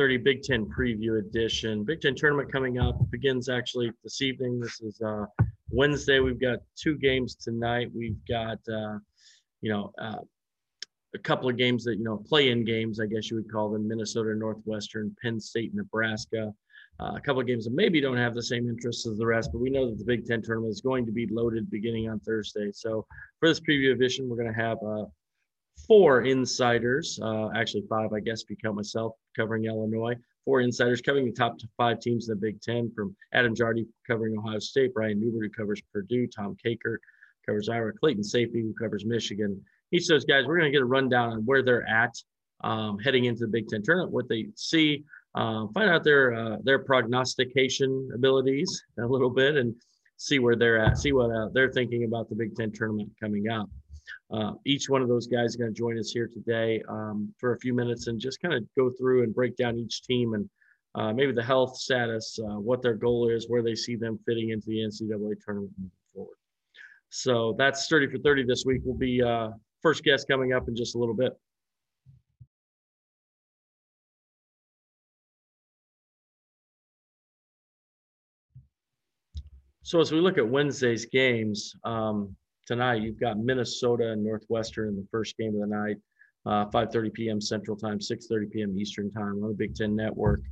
30 Big Ten preview edition. Big Ten tournament coming up begins actually this evening. This is uh, Wednesday. We've got two games tonight. We've got, uh, you know, uh, a couple of games that, you know, play in games, I guess you would call them Minnesota, Northwestern, Penn State, Nebraska. Uh, a couple of games that maybe don't have the same interests as the rest, but we know that the Big Ten tournament is going to be loaded beginning on Thursday. So for this preview edition, we're going to have uh, four insiders, uh, actually five, I guess, if count myself covering Illinois. Four insiders covering the top five teams in the Big Ten from Adam Jardy covering Ohio State, Brian Neubert who covers Purdue, Tom Kakert covers Iowa, Clayton Sayfie who covers Michigan. Each of those guys, we're going to get a rundown on where they're at um, heading into the Big Ten tournament, what they see, uh, find out their uh, their prognostication abilities a little bit, and see where they're at, see what uh, they're thinking about the Big Ten tournament coming up. Uh, each one of those guys is going to join us here today um, for a few minutes and just kind of go through and break down each team and uh, maybe the health status, uh, what their goal is, where they see them fitting into the NCAA tournament moving forward. So that's 30 for 30 this week. We'll be uh, first guest coming up in just a little bit. So as we look at Wednesday's games, um, tonight. You've got Minnesota and Northwestern in the first game of the night, uh, 5:30 p.m. Central Time, 6:30 p.m. Eastern Time on the Big Ten Network.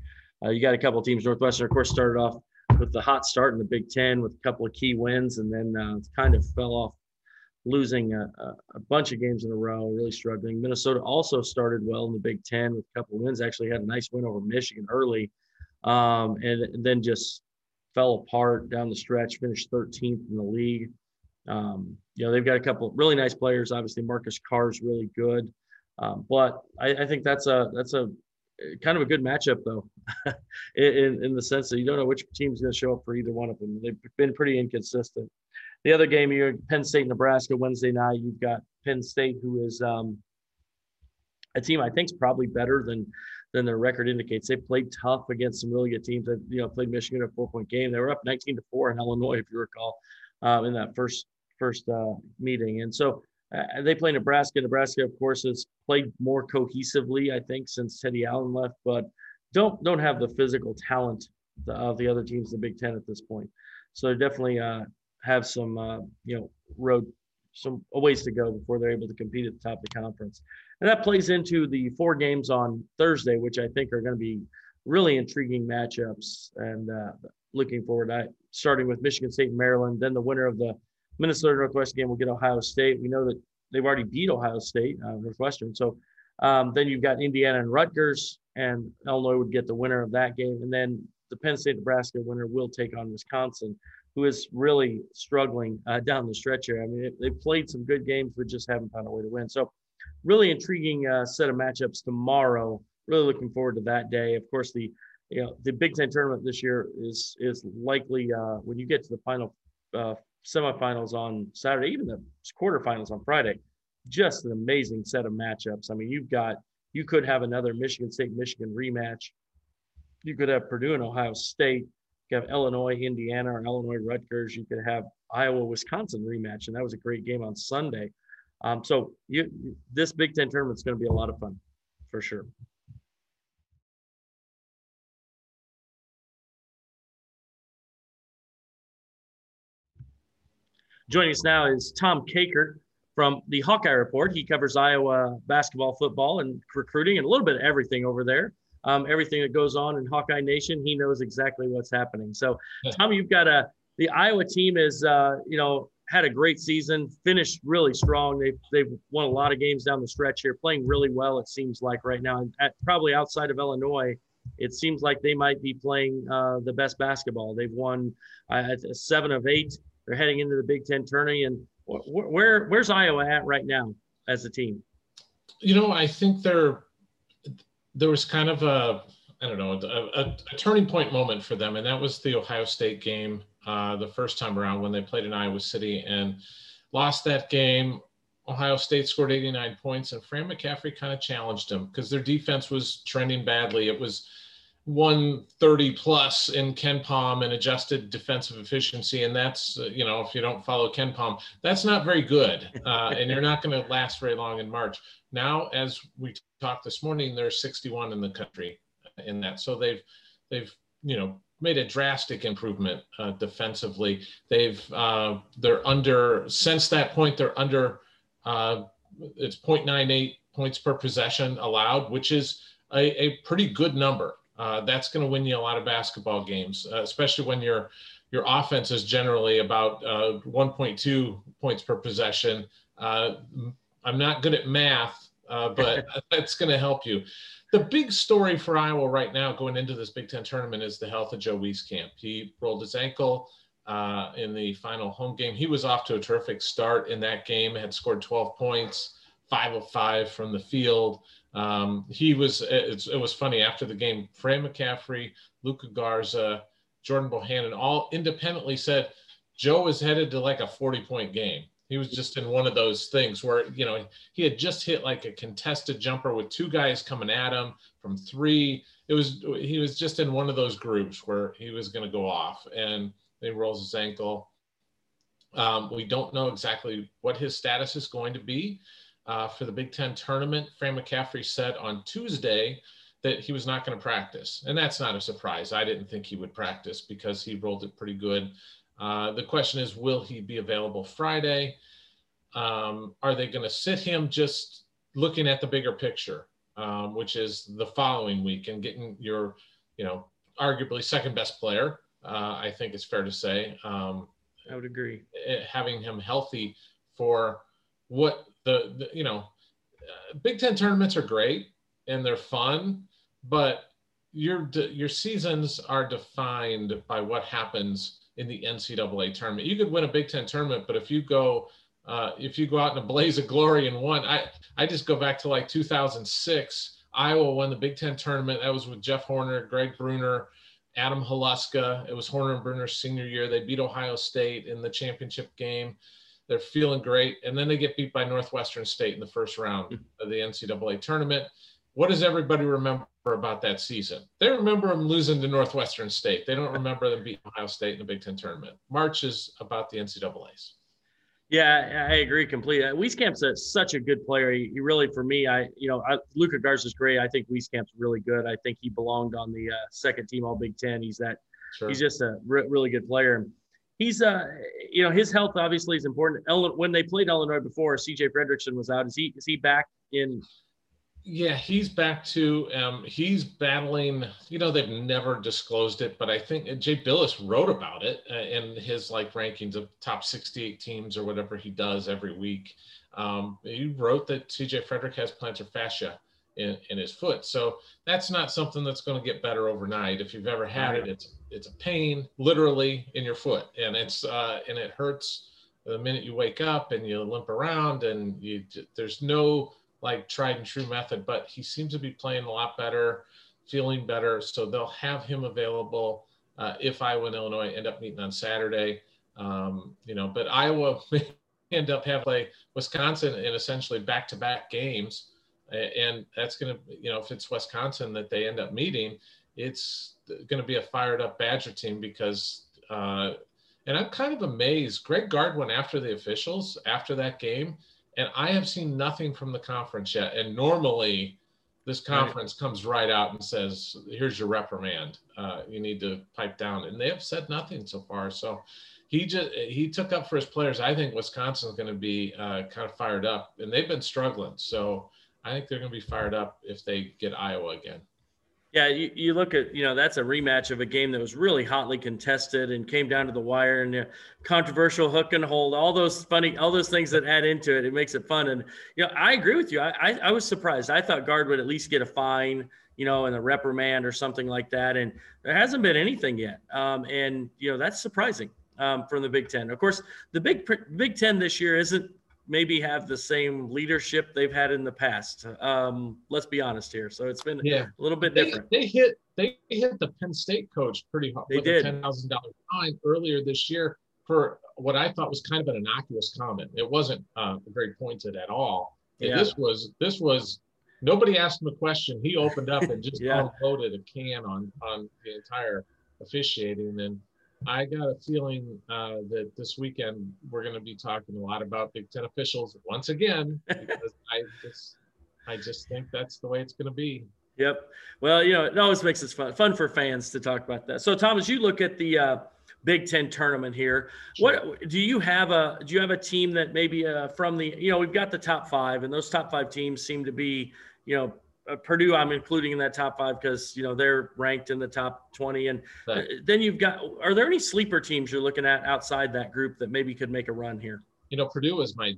Uh, you got a couple teams. Northwestern, of course, started off with the hot start in the Big Ten with a couple of key wins, and then uh, kind of fell off, losing a, a, bunch of games in a row, really struggling. Minnesota also started well in the Big Ten with a couple of wins. Actually, had a nice win over Michigan early, um, and, and then just fell apart down the stretch. Finished 13th in the league. Um, you know, they've got a couple really nice players. Obviously, Marcus Carr is really good, um, but I, I, think that's a that's a kind of a good matchup though, in in the sense that you don't know which team's going to show up for either one of them. They've been pretty inconsistent. The other game here, Penn State, Nebraska, Wednesday night. You've got Penn State, who is um, a team I think is probably better than than their record indicates. They played tough against some really good teams. They you know played Michigan a four point game. They were up 19 to four in Illinois, if you recall, um, in that first first uh, meeting. And so uh, they play Nebraska. Nebraska, of course, has played more cohesively, I think, since Teddy Allen left, but don't don't have the physical talent of the other teams in the Big Ten at this point. So they definitely uh, have some uh, you know road some a ways to go before they're able to compete at the top of the conference. And that plays into the four games on Thursday, which I think are going to be really intriguing matchups. And uh, looking forward, I starting with Michigan State and Maryland, then the winner of the Minnesota Northwestern game will get Ohio State. We know that they've already beat Ohio State, uh, Northwestern. So um, then you've got Indiana and Rutgers, and Illinois would get the winner of that game. And then the Penn State Nebraska winner will take on Wisconsin, who is really struggling uh, down the stretch here. I mean, they've played some good games, but just haven't found a way to win. So, really intriguing uh, set of matchups tomorrow. Really looking forward to that day. Of course, the you know the Big Ten tournament this year is is likely uh, when you get to the final uh, semifinals on Saturday, even the quarterfinals on Friday. Just an amazing set of matchups. I mean, you've got you could have another Michigan State Michigan rematch. You could have Purdue and Ohio State. You have Illinois, Indiana, or Illinois Rutgers. You could have Iowa Wisconsin rematch, and that was a great game on Sunday. Um, so you, this Big Ten tournament is going to be a lot of fun, for sure. Joining us now is Tom Kakert from the Hawkeye Report. He covers Iowa basketball, football, and recruiting, and a little bit of everything over there. Um, everything that goes on in Hawkeye Nation, he knows exactly what's happening. So, Tom, you've got a the Iowa team is uh, you know had a great season, finished really strong. They've they've won a lot of games down the stretch here, playing really well. It seems like right now, at, probably outside of Illinois, it seems like they might be playing uh, the best basketball. They've won uh, seven of eight they're heading into the Big Ten tourney. And wh- where where's Iowa at right now as a team? You know, I think there there was kind of a I don't know a, a, a turning point moment for them, and that was the Ohio State game uh, the first time around when they played in Iowa City and lost that game. Ohio State scored 89 points, and Fran McCaffery kind of challenged them because their defense was trending badly. It was 130 plus in KenPom and adjusted defensive efficiency. And that's, uh, you know, if you don't follow KenPom, that's not very good. Uh, and you're not going to last very long in March. Now, as we talked this morning, there's 61 in the country in that. So they've they've you know made a drastic improvement uh, defensively. They've uh, they're under since that point they're under uh, it's 0.98 points per possession allowed, which is a, a pretty good number. Uh, that's going to win you a lot of basketball games, uh, especially when your your offense is generally about uh, 1.2 points per possession. I'm not good at math, but that's going to help you the big story for Iowa right now going into this Big Ten tournament is the health of Joe Wieskamp. He rolled his ankle uh, in the final home game. He was off to a terrific start in that game, had scored 12 points, five of five from the field. Um, he was, it was funny after the game, Fran McCaffery, Luka Garza, Jordan Bohannon all independently said, Joe is headed to like a 40 point game. He was just in one of those things where, you know, he had just hit like a contested jumper with two guys coming at him from three. It was, he was just in one of those groups where he was going to go off and he rolls his ankle. Um, we don't know exactly what his status is going to be uh, for the Big Ten tournament. Fran McCaffery said on Tuesday that he was not going to practice. And that's not a surprise. I didn't think he would practice because he rolled it pretty good. Uh, the question is, will he be available Friday? Um, are they going to sit him just looking at the bigger picture, um, which is the following week and getting your, you know, arguably second best player? Uh, I think it's fair to say. Um, I would agree. Eh, having him healthy for what the, the you know, uh, Big Ten tournaments are great and they're fun, but your your seasons are defined by what happens in the NCAA tournament. You could win a Big Ten tournament, but if you go uh, if you go out in a blaze of glory and won, I I just go back to like 2006. Iowa won the Big Ten tournament. That was with Jeff Horner, Greg Brunner, Adam Haluska. It was Horner and Brunner's senior year. They beat Ohio State in the championship game. They're feeling great, and then they get beat by Northwestern State in the first round hmm. of the NCAA tournament. What does everybody remember about that season? They remember them losing to Northwestern State. They don't remember them beating Ohio State in the Big Ten tournament. March is about the NCAA's. Yeah, I agree completely. Uh, Wieskamp's a, such a good player. He, he, really, for me, I you know, I, Luka Garza's great. I think Wieskamp's really good. I think he belonged on the uh, second team All Big Ten. He's that. Sure. He's just a re- really good player. He's uh, you know, his health obviously is important. when they played Illinois before, C.J. Fredrickson was out. Is he is he back in yeah, he's back to um, he's battling. You know, they've never disclosed it, but I think Jay Bilas wrote about it uh, in his like rankings of top 68 teams or whatever he does every week. Um, he wrote that CJ Fredrick has plantar fascia in, in his foot, so that's not something that's going to get better overnight. If you've ever had it, it's it's a pain literally in your foot, and it's uh, and it hurts the minute you wake up and you limp around, and you there's no like tried and true method, but he seems to be playing a lot better, feeling better. So they'll have him available uh, if Iowa and Illinois end up meeting on Saturday. Um, you know, but Iowa may end up having Wisconsin in essentially back-to-back games, and that's going to, you know, if it's Wisconsin that they end up meeting, it's going to be a fired-up Badger team because. Uh, and I'm kind of amazed. Greg Gard went after the officials after that game and I have seen nothing from the conference yet. And normally, this conference right. comes right out and says, "Here's your reprimand. Uh, you need to pipe down." And they have said nothing so far. So he just he took up for his players. I think Wisconsin's going to be uh, kind of fired up, and they've been struggling. So I think they're going to be fired up if they get Iowa again. Yeah, you, you look at, you know, that's a rematch of a game that was really hotly contested and came down to the wire and controversial hook and hold, all those funny, all those things that add into it. It makes it fun. And, you know, I agree with you. I, I, I was surprised. I thought Gard would at least get a fine, you know, and a reprimand or something like that. And there hasn't been anything yet. Um, and, you know, that's surprising um, from the Big Ten. Of course, the Big, Big Ten this year isn't maybe have the same leadership they've had in the past. Um, let's be honest here. So it's been yeah. a little bit they, different. They hit they hit the Penn State coach pretty hard. They did ten thousand dollar fine earlier this year for what I thought was kind of an innocuous comment. It wasn't uh, very pointed at all. Yeah. This was this was nobody asked him a question. He opened up and just yeah. unloaded a can on on the entire officiating and I got a feeling uh, that this weekend we're going to be talking a lot about Big Ten officials once again because I just I just think that's the way it's going to be. Yep. Well, you know, it always makes it fun, fun for fans to talk about that. So, Thomas, you look at the uh, Big Ten tournament here. Sure. What do you have a do you have a team that maybe uh, from the you know we've got the top five and those top five teams seem to be you know Purdue I'm including in that top five because you know they're ranked in the top 20 and right. Uh, then you've got are there any sleeper teams you're looking at outside that group that maybe could make a run here? You know Purdue is my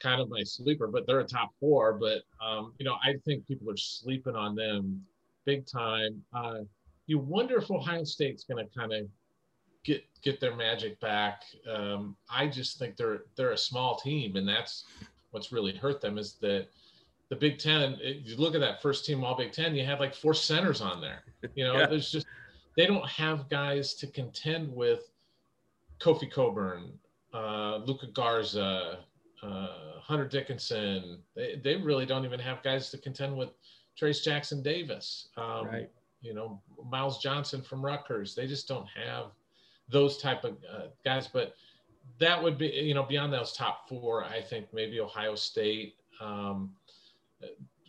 kind of my sleeper, but they're a top four. But um, you know I think people are sleeping on them big time. Uh, you wonder if Ohio State's going to kind of get get their magic back. Um, I just think they're they're a small team, and that's what's really hurt them is that the Big Ten. You look at that first team All Big Ten, you have like four centers on there. You know, yeah. there's just they don't have guys to contend with Kofi Cockburn, uh, Luka Garza, uh, Hunter Dickinson. They they really don't even have guys to contend with Trayce Jackson-Davis. Um, right. You know, Myles Johnson from Rutgers. They just don't have those type of uh, guys. But that would be, you know, beyond those top four, I think maybe Ohio State. Um,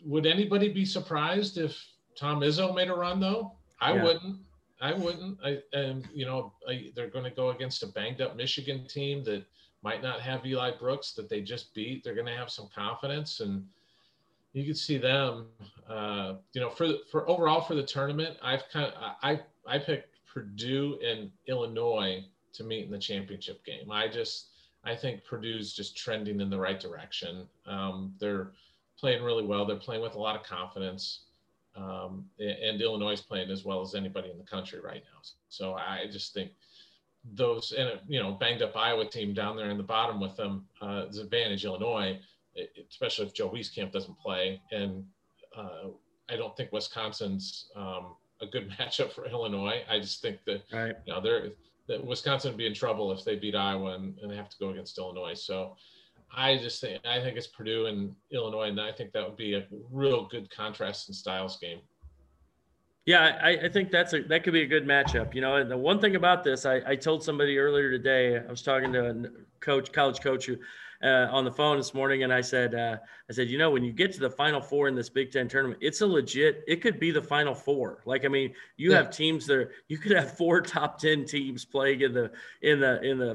would anybody be surprised if Tom Izzo made a run though? I yeah. wouldn't. I wouldn't. I and you know I, they're going to go against a banged up Michigan team that might not have Eli Brooks that they just beat. They're going to have some confidence and you could see them. Uh, you know, for for overall for the tournament, I've kind of I I picked Purdue and Illinois to meet in the championship game. I just I think Purdue's just trending in the right direction. Um, they're playing really well. They're playing with a lot of confidence. Um, and Illinois is playing as well as anybody in the country right now. So I just think those and you know banged up Iowa team down there in the bottom with them uh, is advantage Illinois, especially if Joe Wieskamp doesn't play. And uh, I don't think Wisconsin's um, a good matchup for Illinois. I just think that right. you know they're that Wisconsin would be in trouble if they beat Iowa and, and have to go against Illinois. So I just think I think it's Purdue and Illinois, and I think that would be a real good contrast in styles game. Yeah, I, I think that's a that could be a good matchup. You know, and the one thing about this, I, I told somebody earlier today, I was talking to a coach, college coach who uh, on the phone this morning, and I said, uh, I said, you know, when you get to the Final Four in this Big Ten tournament, it's a legit. It could be the Final Four. Like, I mean, you yeah. have teams there. you could have four top ten teams playing in the in the in the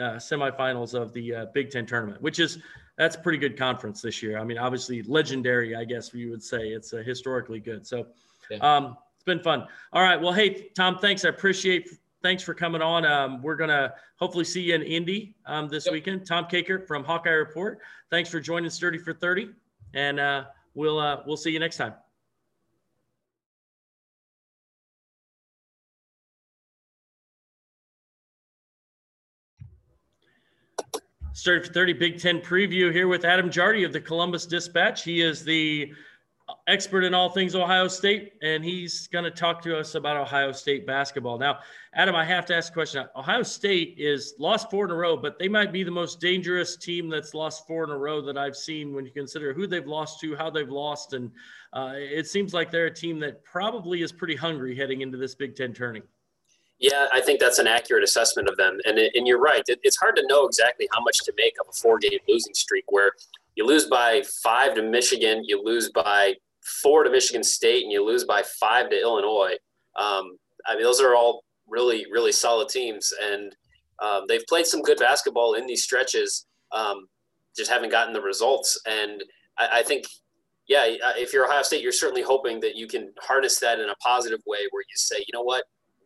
uh, semifinals of the uh, Big Ten tournament, which is that's a pretty good conference this year. I mean, obviously legendary, I guess you would say. It's uh, historically good. So. Yeah. Um, it's been fun. All right. Well, hey, Tom, thanks. I appreciate thanks for coming on. Um, we're going to hopefully see you in Indy um, this yep. weekend. Tom Kakert from Hawkeye Report. Thanks for joining Sturdy for 30. And uh, we'll, uh, we'll see you next time. Sturdy for 30 Big Ten preview here with Adam Jardy of the Columbus Dispatch. He is the expert in all things Ohio State, and he's going to talk to us about Ohio State basketball. Now, Adam, I have to ask a question. Ohio State is lost four in a row, but they might be the most dangerous team that's lost four in a row that I've seen when you consider who they've lost to, how they've lost, and uh, it seems like they're a team that probably is pretty hungry heading into this Big Ten tourney. Yeah, I think that's an accurate assessment of them, and and you're right. It, it's hard to know exactly how much to make of a four-game losing streak where you lose by five to Michigan, you lose by four to Michigan State, and you lose by five to Illinois. Um, I mean, those are all really, really solid teams, and um, they've played some good basketball in these stretches. Um, just haven't gotten the results, and I, I, think, yeah, if you're Ohio State, you're certainly hoping that you can harness that in a positive way, where you say, you know what,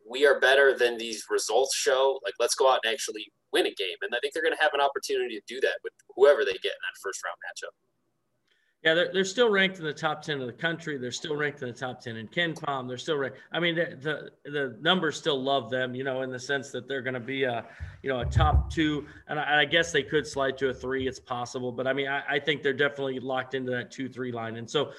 we are better than these results show. Like, let's go out and actually win a game, and I think they're going to have an opportunity to do that with whoever they get in that first round matchup. Yeah, they're, they're still ranked in the top 10 of the country. They're still ranked in the top 10 in KenPom. They're still ranked. I mean, the, the, the numbers still love them, you know, in the sense that they're going to be a, you know, a top two. And I, I, guess they could slide to a three. It's possible. But I mean, I, I think they're definitely locked into that two, three line. And so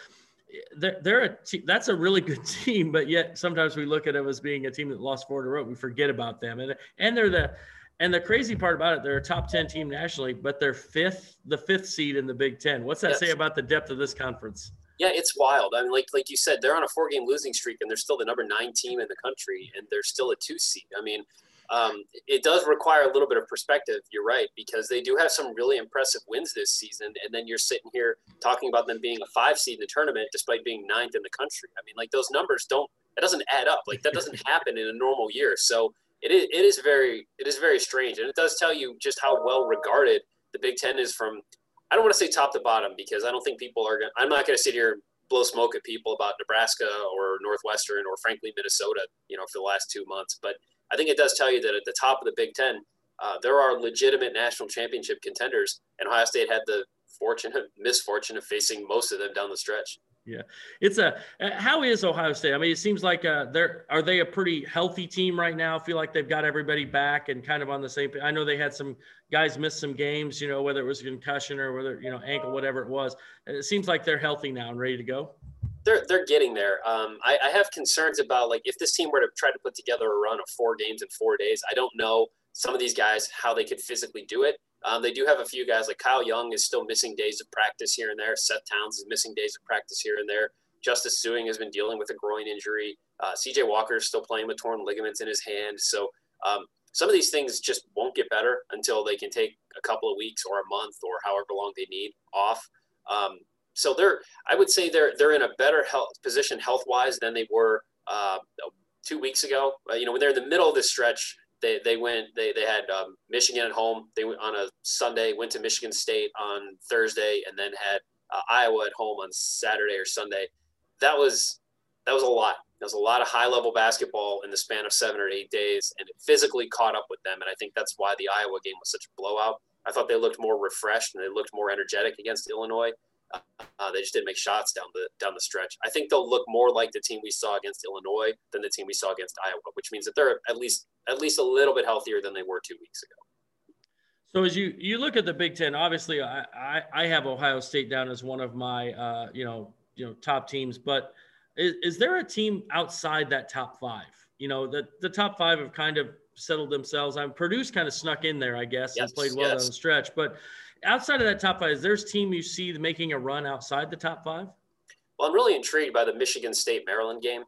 they're, they're a te- that's a really good team. But yet sometimes we look at them as being a team that lost four in a row. We forget about them. And, and they're the, and the crazy part about it, they're a top 10 team nationally, but they're fifth, the fifth seed in the Big Ten. What's that yes. say about the depth of this conference? Yeah, it's wild. I mean, like like you said, they're on a four game losing streak and they're still the number nine team in the country and they're still a two seed. I mean, um, it does require a little bit of perspective. You're right because they do have some really impressive wins this season, and then you're sitting here talking about them being a five seed in the tournament despite being ninth in the country. I mean, like those numbers don't it doesn't add up. Like that doesn't happen in a normal year. So it is it is very it is very strange, and it does tell you just how well regarded the Big Ten is from. I don't want to say top to bottom because I don't think people are going. I'm not going to sit here and blow smoke at people about Nebraska or Northwestern or frankly Minnesota, you know, for the last two months. But I think it does tell you that at the top of the Big Ten, uh, there are legitimate national championship contenders, and Ohio State had the fortunate misfortune of facing most of them down the stretch. Yeah, it's a. How is Ohio State? I mean, it seems like uh, they're are they a pretty healthy team right now? Feel like they've got everybody back and kind of on the same. I know they had some guys miss some games, you know, whether it was concussion or whether you know ankle, whatever it was. It seems like they're healthy now and ready to go. They're they're getting there. Um, I, I have concerns about like if this team were to try to put together a run of four games in four days. I don't know some of these guys how they could physically do it. Um, they do have a few guys like Kyle Young is still missing days of practice here and there. Seth Towns is missing days of practice here and there. Justice Sueing has been dealing with a groin injury. Uh, CJ Walker is still playing with torn ligaments in his hand. So um, some of these things just won't get better until they can take a couple of weeks or a month or however long they need off. Um, so they're, I would say they're they're in a better health position health wise than they were uh, two weeks ago. Uh, you know, when they're in the middle of this stretch, they, they went they, they had um, Michigan at home. They went on a Sunday, went to Michigan State on Thursday, and then had uh, Iowa at home on Saturday or Sunday. That was that was a lot. That was a lot of high level basketball in the span of seven or eight days, and it physically caught up with them. And I think that's why the Iowa game was such a blowout. I thought they looked more refreshed and they looked more energetic against Illinois. Uh, they just didn't make shots down the down the stretch. I think they'll look more like the team we saw against Illinois than the team we saw against Iowa, which means that they're at least at least a little bit healthier than they were two weeks ago. So as you you look at the Big Ten, obviously I I, I have Ohio State down as one of my uh, you know you know top teams, but is, is there a team outside that top five? You know the the top five have kind of settled themselves. I'm Purdue's kind of snuck in there, I guess, yes, and played well yes. down the stretch, but outside of that top five, is there's team you see making a run outside the top five? Well, I'm really intrigued by the Michigan State Maryland game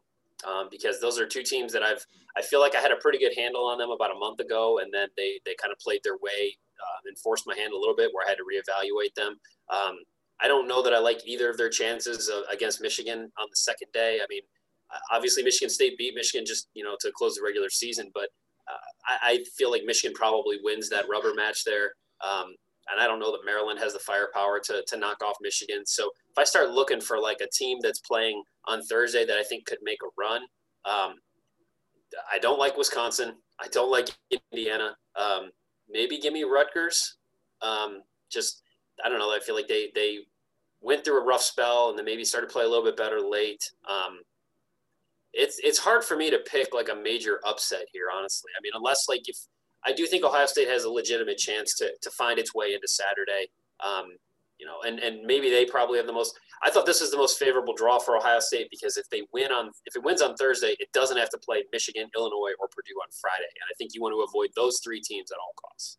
um, because those are two teams that I've I feel like I had a pretty good handle on them about a month ago, and then they they kind of played their way uh, and forced my hand a little bit where I had to reevaluate them. Um, I don't know that I like either of their chances uh, against Michigan on the second day. I mean, obviously Michigan State beat Michigan just you know to close the regular season, but uh, I, I, feel like Michigan probably wins that rubber match there. Um, and I don't know that Maryland has the firepower to, to knock off Michigan. So if I start looking for like a team that's playing on Thursday that I think could make a run, um, I don't like Wisconsin. I don't like Indiana. Um, maybe give me Rutgers. Um, just I don't know. I feel like they they went through a rough spell and then maybe started to play a little bit better late. Um, it's it's hard for me to pick like a major upset here, honestly. I mean, unless like if I do think Ohio State has a legitimate chance to, to find its way into Saturday. Um, you know, and, and maybe they probably have the most. I thought this is the most favorable draw for Ohio State because if they win on if it wins on Thursday, it doesn't have to play Michigan, Illinois, or Purdue on Friday, and I think you want to avoid those three teams at all costs.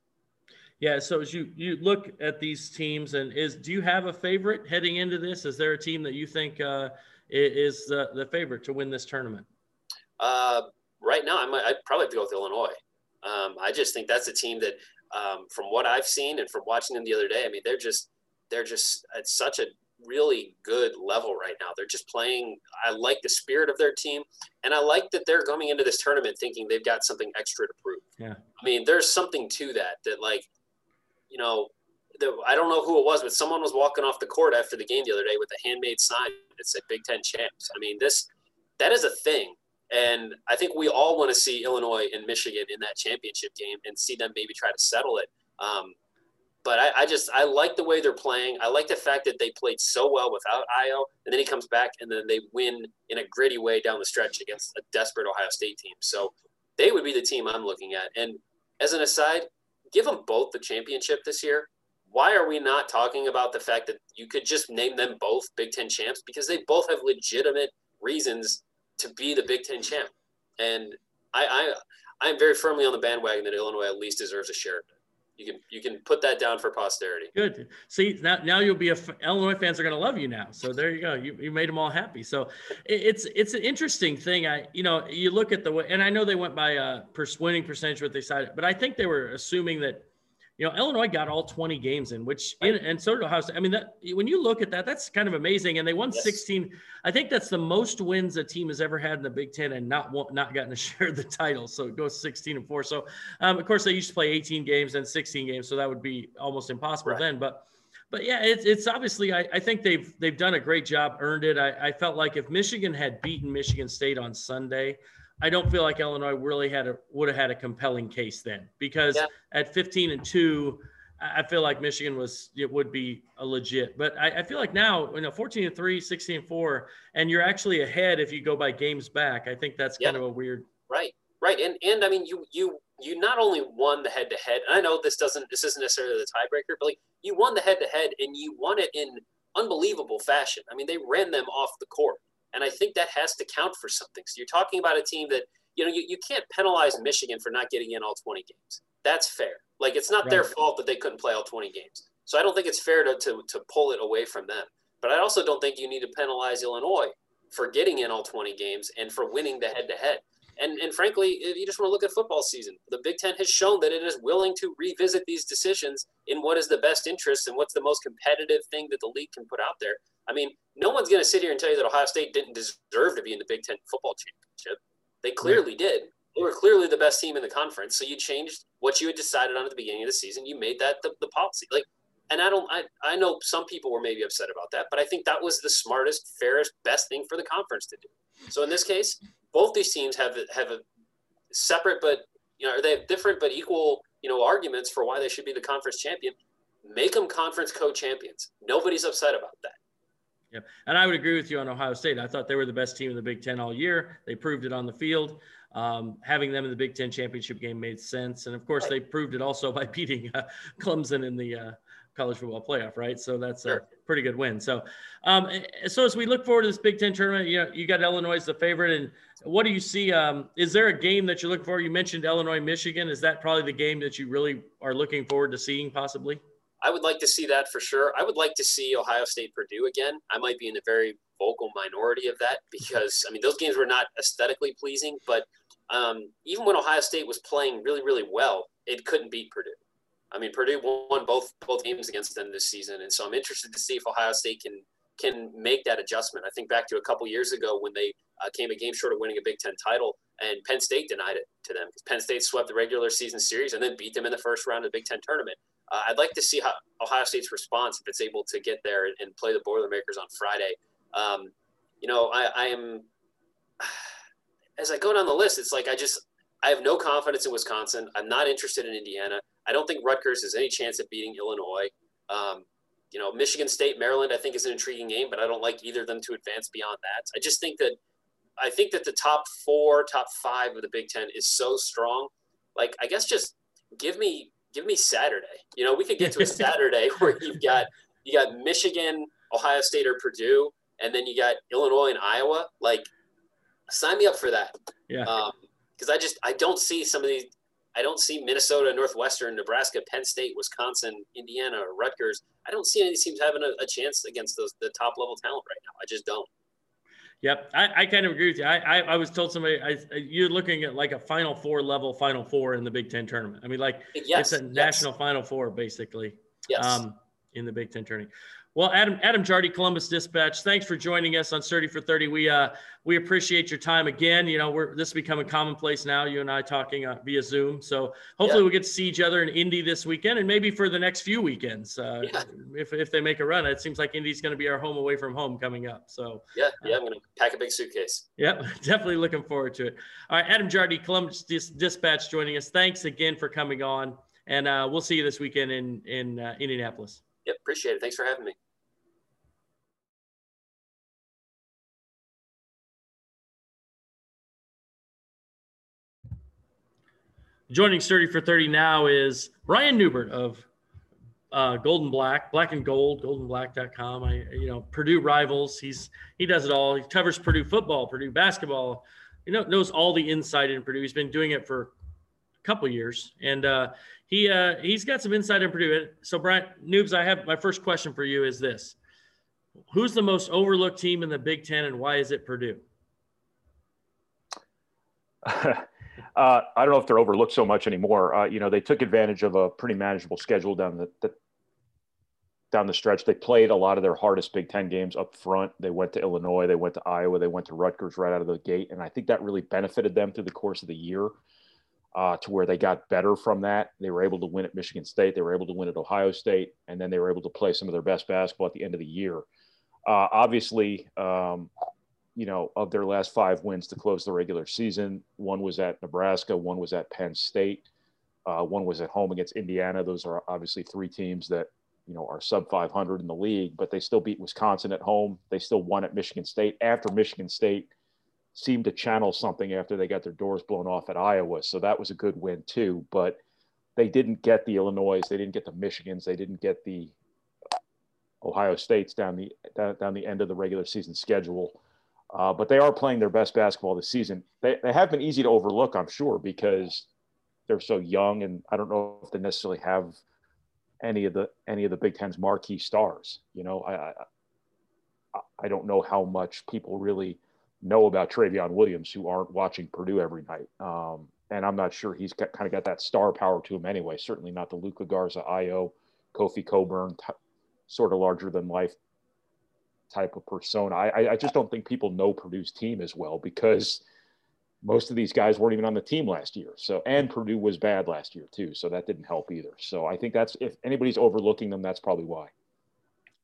Yeah. So as you you look at these teams, and is do you have a favorite heading into this? Is there a team that you think uh, is the, the favorite to win this tournament? Uh, right now, I might I'd probably have to go with Illinois. Um, I just think that's a team that, um, from what I've seen and from watching them the other day, I mean, they're just they're just at such a really good level right now. They're just playing. I like the spirit of their team, and I like that they're coming into this tournament thinking they've got something extra to prove. Yeah. I mean, there's something to that. That like, you know, the, I don't know who it was, but someone was walking off the court after the game the other day with a handmade sign that said Big Ten champs. I mean, this that is a thing. And I think we all want to see Illinois and Michigan in that championship game and see them maybe try to settle it. Um, but I, I, just I like the way they're playing. I like the fact that they played so well without Ayo, and then he comes back and then they win in a gritty way down the stretch against a desperate Ohio State team. So they would be the team I'm looking at. And as an aside, give them both the championship this year. Why are we not talking about the fact that you could just name them both Big Ten champs because they both have legitimate reasons to be the Big Ten champ. And I, I I'm very firmly on the bandwagon that Illinois at least deserves a share. You can you can put that down for posterity. Good. See now now you'll be a Illinois fans are going to love you now. So there you go. You, you made them all happy. So it, it's it's an interesting thing. I you know you look at the way and I know they went by a winning percentage what they decided, but I think they were assuming that you know, Illinois got all 20 games in, which in, and so did Ohio State. I mean, that when you look at that, that's kind of amazing. And they won yes. 16. I think that's the most wins a team has ever had in the Big Ten and not not gotten to share of the title. So it goes 16 and four. So um, of course they used to play 18 games and 16 games, so that would be almost impossible right. then. But but yeah, it's it's obviously I, I think they've they've done a great job, earned it. I, I felt like if Michigan had beaten Michigan State on Sunday, I don't feel like Illinois really had a would have had a compelling case then because yeah. at 15 and two, I feel like Michigan was it would be a legit. But I, I, feel like now, you know, 14 and 3, 16 and 4, and you're actually ahead if you go by games back. I think that's kind of a weird right. Right. And and I mean you you you not only won the head to head, and I know this doesn't this isn't necessarily the tiebreaker, but like you won the head to head and you won it in unbelievable fashion. I mean, they ran them off the court. And I think that has to count for something. So you're talking about a team that, you know, you, you can't penalize Michigan for not getting in all 20 games. That's fair. Like it's not right. their fault that they couldn't play all 20 games. So I don't think it's fair to, to, to pull it away from them. But I also don't think you need to penalize Illinois for getting in all 20 games and for winning the head to head. And, and frankly, if you just want to look at football season, the Big Ten has shown that it is willing to revisit these decisions in what is the best interest and what's the most competitive thing that the league can put out there. I mean, no one's going to sit here and tell you that Ohio State didn't deserve to be in the Big Ten football championship. They clearly did. They were clearly the best team in the conference. So you changed what you had decided on at the beginning of the season. You made that the, the policy. Like, and I don't, I, I know some people were maybe upset about that, but I think that was the smartest, fairest, best thing for the conference to do. So in this case, both these teams have have a separate but you know or they have different but equal you know arguments for why they should be the conference champion. Make them conference co-champions. Nobody's upset about that. Yeah, and I would agree with you on Ohio State. I thought they were the best team in the Big Ten all year. They proved it on the field. Um, having them in the Big Ten championship game made sense, and of course, they proved it also by beating uh, Clemson in the uh, college football playoff, right? So that's sure. a pretty good win. So, um, so as we look forward to this Big Ten tournament, you know, you got Illinois as the favorite, and what do you see? Um, is there a game that you're looking for? You mentioned Illinois, Michigan. Is that probably the game that you really are looking forward to seeing, possibly? I would like to see that for sure. I would like to see Ohio State Purdue again. I might be in a very vocal minority of that because I mean those games were not aesthetically pleasing, but um, even when Ohio State was playing really really well, it couldn't beat Purdue. I mean Purdue won both both games against them this season, and so I'm interested to see if Ohio State can can make that adjustment. I think back to a couple years ago when they uh, came a game short of winning a Big Ten title, and Penn State denied it to them because Penn State swept the regular season series and then beat them in the first round of the Big Ten tournament. Uh, I'd like to see how Ohio State's response if it's able to get there and play the Boilermakers on Friday. Um, you know, I, I am as I go down the list, it's like I just I have no confidence in Wisconsin. I'm not interested in Indiana. I don't think Rutgers has any chance of beating Illinois. Um, you know, Michigan State, Maryland, I think is an intriguing game, but I don't like either of them to advance beyond that. I just think that I think that the top four, top five of the Big Ten is so strong. Like, I guess just give me give me Saturday. You know, we could get to a Saturday where you've got you got Michigan, Ohio State, or Purdue, and then you got Illinois and Iowa. Like, sign me up for that. Yeah. Because um, I just I don't see some of these. I don't see Minnesota, Northwestern, Nebraska, Penn State, Wisconsin, Indiana, or Rutgers. I don't see any teams having a, a chance against those the top level talent right now. I just don't. Yep, I, I kind of agree with you. I, I, I was told somebody I, you're looking at like a Final Four level Final Four in the Big Ten tournament. I mean, like yes, it's a yes. national Final Four basically. Yes. Um, in the Big Ten tournament. Well, Adam Adam Jardy, Columbus Dispatch. Thanks for joining us on 30 for 30. We uh we appreciate your time again. You know, we're this is becoming commonplace now. You and I talking uh, via Zoom. So hopefully yeah. we'll get to see each other in Indy this weekend and maybe for the next few weekends. Uh, yeah. If if they make a run, it seems like Indy's going to be our home away from home coming up. So yeah, yeah, I'm going to pack a big suitcase. Yep, definitely looking forward to it. All right, Adam Jardy, Columbus Dis- Dispatch, joining us. Thanks again for coming on, and uh, we'll see you this weekend in in uh, Indianapolis. Yep, appreciate it. Thanks for having me. Joining Sturdy for 30 now is Ryan Neubert of uh, Golden Black, Black and Gold, goldandblack.com. I, you know, Purdue rivals. He's he does it all. He covers Purdue football, Purdue basketball. You know, knows all the inside in Purdue. He's been doing it for couple years, and uh, he uh, he's got some insight in Purdue. So, Brian Noobs, I have my first question for you is this: Who's the most overlooked team in the Big Ten, and why is it Purdue? uh, I don't know if they're overlooked so much anymore. Uh, you know, they took advantage of a pretty manageable schedule down the, the, down the stretch. They played a lot of their hardest Big Ten games up front. They went to Illinois, they went to Iowa, they went to Rutgers right out of the gate, and I think that really benefited them through the course of the year. Uh, to where they got better from that. They were able to win at Michigan State. They were able to win at Ohio State, and then they were able to play some of their best basketball at the end of the year. Uh, obviously, um, you know, of their last five wins to close the regular season, one was at Nebraska, one was at Penn State, uh, one was at home against Indiana. Those are obviously three teams that, you know, are sub 500 in the league, but they still beat Wisconsin at home. They still won at Michigan State after Michigan State seemed to channel something after they got their doors blown off at Iowa. So that was a good win too. But they didn't get the Illinois, they didn't get the Michigans, they didn't get the Ohio States down the down the end of the regular season schedule. Uh, but they are playing their best basketball this season. They, they have been easy to overlook, I'm sure, because they're so young, and I don't know if they necessarily have any of the any of the Big Ten's marquee stars. You know, I I, I don't know how much people really know about Trevion Williams who aren't watching Purdue every night. Um, and I'm not sure he's got, kind of got that star power to him anyway. Certainly not the Luka Garza, Ayo, Kofi Cockburn, t- sort of larger than life type of persona. I, I just don't think people know Purdue's team as well because most of these guys weren't even on the team last year. So, and Purdue was bad last year too. So that didn't help either. So I think that's, if anybody's overlooking them, that's probably why.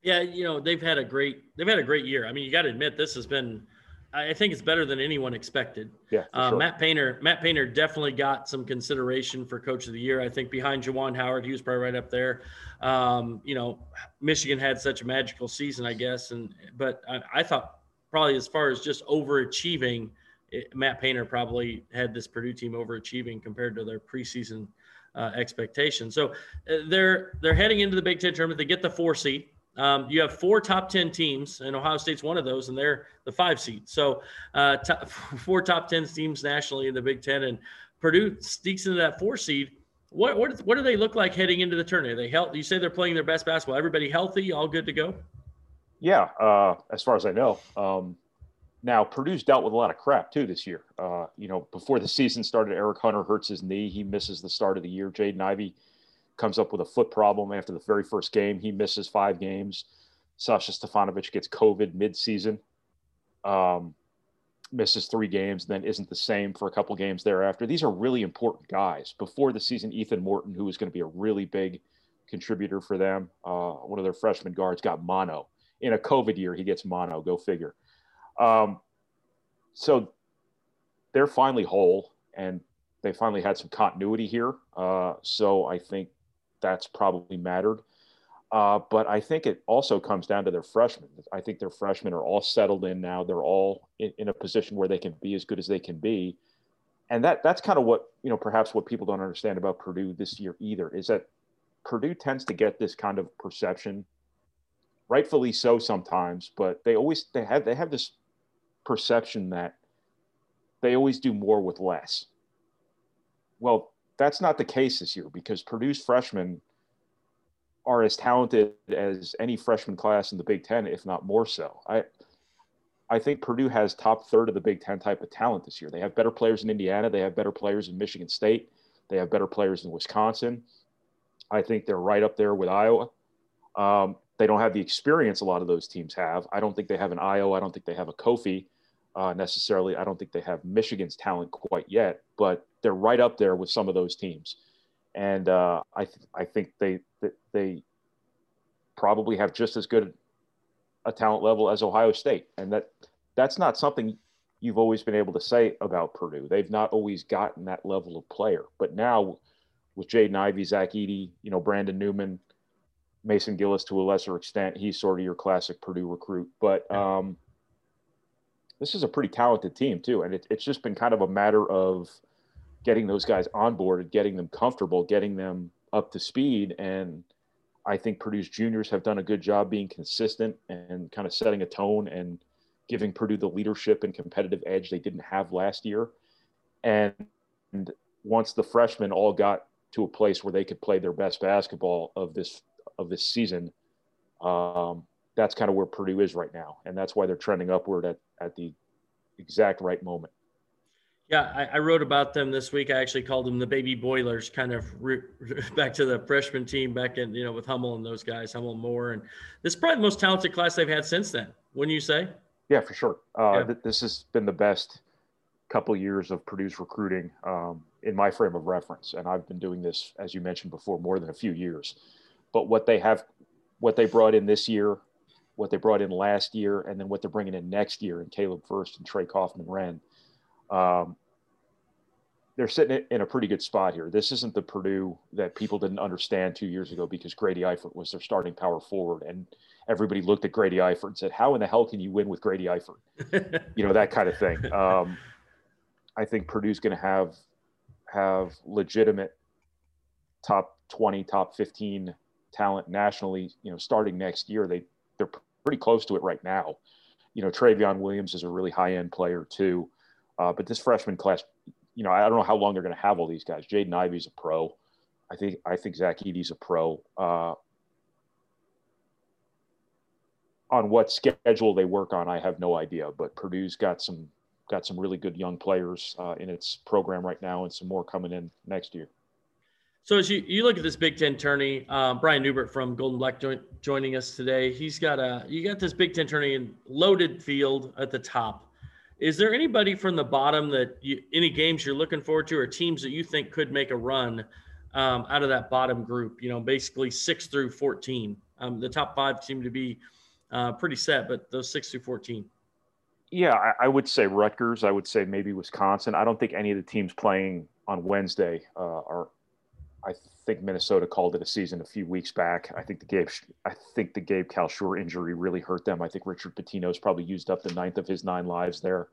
Yeah. You know, they've had a great, they've had a great year. I mean, you got to admit, this has been, I think it's better than anyone expected. Yeah. Uh, sure. Matt Painter, Matt Painter definitely got some consideration for coach of the year. I think behind Juwan Howard, he was probably right up there. Um, you know, Michigan had such a magical season, I guess, and but I, I thought probably as far as just overachieving, it, Matt Painter probably had this Purdue team overachieving compared to their preseason uh, expectations. So uh, they're they're heading into the Big Ten tournament. They get the four seed. Um, you have four top 10 teams, and Ohio State's one of those, and they're the five seed. So, uh, four top 10 teams nationally in the Big Ten, and Purdue sneaks into that four seed. What, what, what do they look like heading into the tournament? Are they health? You say they're playing their best basketball. Everybody healthy, all good to go? Yeah, uh, as far as I know. Um, now, Purdue's dealt with a lot of crap too this year. Uh, you know, before the season started, Eric Hunter hurts his knee. He misses the start of the year. Jaden Ivey comes up with a foot problem after the very first game. He misses five games. Sasha Stefanovic gets COVID midseason, um, misses three games, then isn't the same for a couple games thereafter. These are really important guys. Before the season, Ethan Morton, who was going to be a really big contributor for them, uh, one of their freshman guards, got mono. In a COVID year, he gets mono. Go figure. Um, so they're finally whole, and they finally had some continuity here. Uh, so I think that's probably mattered. Uh, but I think it also comes down to their freshmen. I think their freshmen are all settled in now. They're all in, in, a position where they can be as good as they can be. And that that's kind of what, you know, perhaps what people don't understand about Purdue this year either is that Purdue tends to get this kind of perception, rightfully so sometimes, but they always they have they have this perception that they always do more with less. Well, that's not the case this year because Purdue's freshmen are as talented as any freshman class in the Big Ten, if not more so. I I think Purdue has top third of the Big Ten type of talent this year. They have better players in Indiana. They have better players in Michigan State. They have better players in Wisconsin. I think they're right up there with Iowa. Um, they don't have the experience a lot of those teams have. I don't think they have an Iowa. I don't think they have a Kofi uh, necessarily. I don't think they have Michigan's talent quite yet, but they're right up there with some of those teams. And uh, I, th- I think they, they probably have just as good a talent level as Ohio State. And that that's not something you've always been able to say about Purdue. They've not always gotten that level of player. But now with Jaden Ivey, Zach Edey, you know, Brandon Newman, Mason Gillis to a lesser extent, he's sort of your classic Purdue recruit. But um, this is a pretty talented team too, and it, it's just been kind of a matter of getting those guys on board and getting them comfortable, getting them up to speed. And I think Purdue's juniors have done a good job being consistent and kind of setting a tone and giving Purdue the leadership and competitive edge they didn't have last year. And once the freshmen all got to a place where they could play their best basketball of this of this season, um, that's kind of where Purdue is right now, and that's why they're trending upward at at the exact right moment. Yeah, I, I, wrote about them this week. I actually called them the baby boilers, kind of re, back to the freshman team back in, you know, with Hummel and those guys, Hummel Moore. And this is probably the most talented class they've had since then, wouldn't you say? Yeah, for sure. Uh, yeah. Th- this has been the best couple years of Purdue's recruiting um, in my frame of reference. And I've been doing this, as you mentioned before, more than a few years. But what they have, what they brought in this year, what they brought in last year, and then what they're bringing in next year and Caleb Furst and Trey Kaufman-Renn – um, they're sitting in a pretty good spot here. This isn't the Purdue that people didn't understand two years ago because Grady Eifert was their starting power forward, and everybody looked at Grady Eifert and said, "How in the hell can you win with Grady Eifert?" you know that kind of thing. Um, I think Purdue's going to have have legitimate top twenty, top fifteen talent nationally. You know, starting next year, they they're pretty close to it right now. You know, Trevion Williams is a really high end player too. Uh, but this freshman class, you know, I don't know how long they're going to have all these guys. Jaden Ivey's a pro. I think I think Zach Edey's a pro. Uh, on what schedule they work on, I have no idea. But Purdue's got some got some really good young players uh, in its program right now, and some more coming in next year. So as you, you look at this Big Ten tourney, um, Brian Neubert from Gold and Black join, joining us today. He's got a you got this Big Ten tourney in loaded field at the top. Is there anybody from the bottom that you, any games you're looking forward to, or teams that you think could make a run um, out of that bottom group? You know, basically six through fourteen. Um, the top five seem to be uh, pretty set, but those six through fourteen. Yeah, I, I, would say Rutgers. I would say maybe Wisconsin. I don't think any of the teams playing on Wednesday uh, are I think Minnesota called it a season a few weeks back. I think the Gabe, I think the Gabe injury really hurt them. I think Richard Pitino's probably used up the ninth of his nine lives there.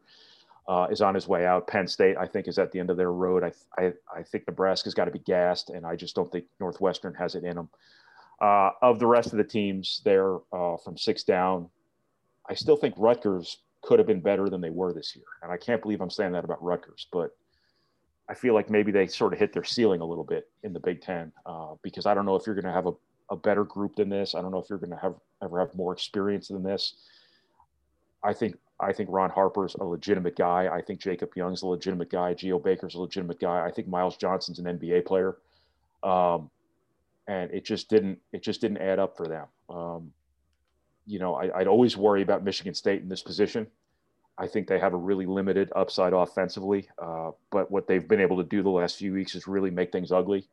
Uh, is on his way out. Penn State, I think, is at the end of their road. I, I, I think Nebraska's got to be gassed, and I just don't think Northwestern has it in them. Uh, of the rest of the teams there uh, from six down, I still think Rutgers could have been better than they were this year. And I can't believe I'm saying that about Rutgers, but I feel like maybe they sort of hit their ceiling a little bit in the Big Ten uh, because I don't know if you're going to have a, a better group than this. I don't know if you're going to have ever have more experience than this. I think I think Ron Harper's a legitimate guy. I think Jacob Young's a legitimate guy. Geo Baker's a legitimate guy. I think Myles Johnson's an NBA player, um, and it just didn't it just didn't add up for them. Um, you know, I, I'd always worry about Michigan State in this position I think they have a really limited upside offensively, uh, but what they've been able to do the last few weeks is really make things ugly,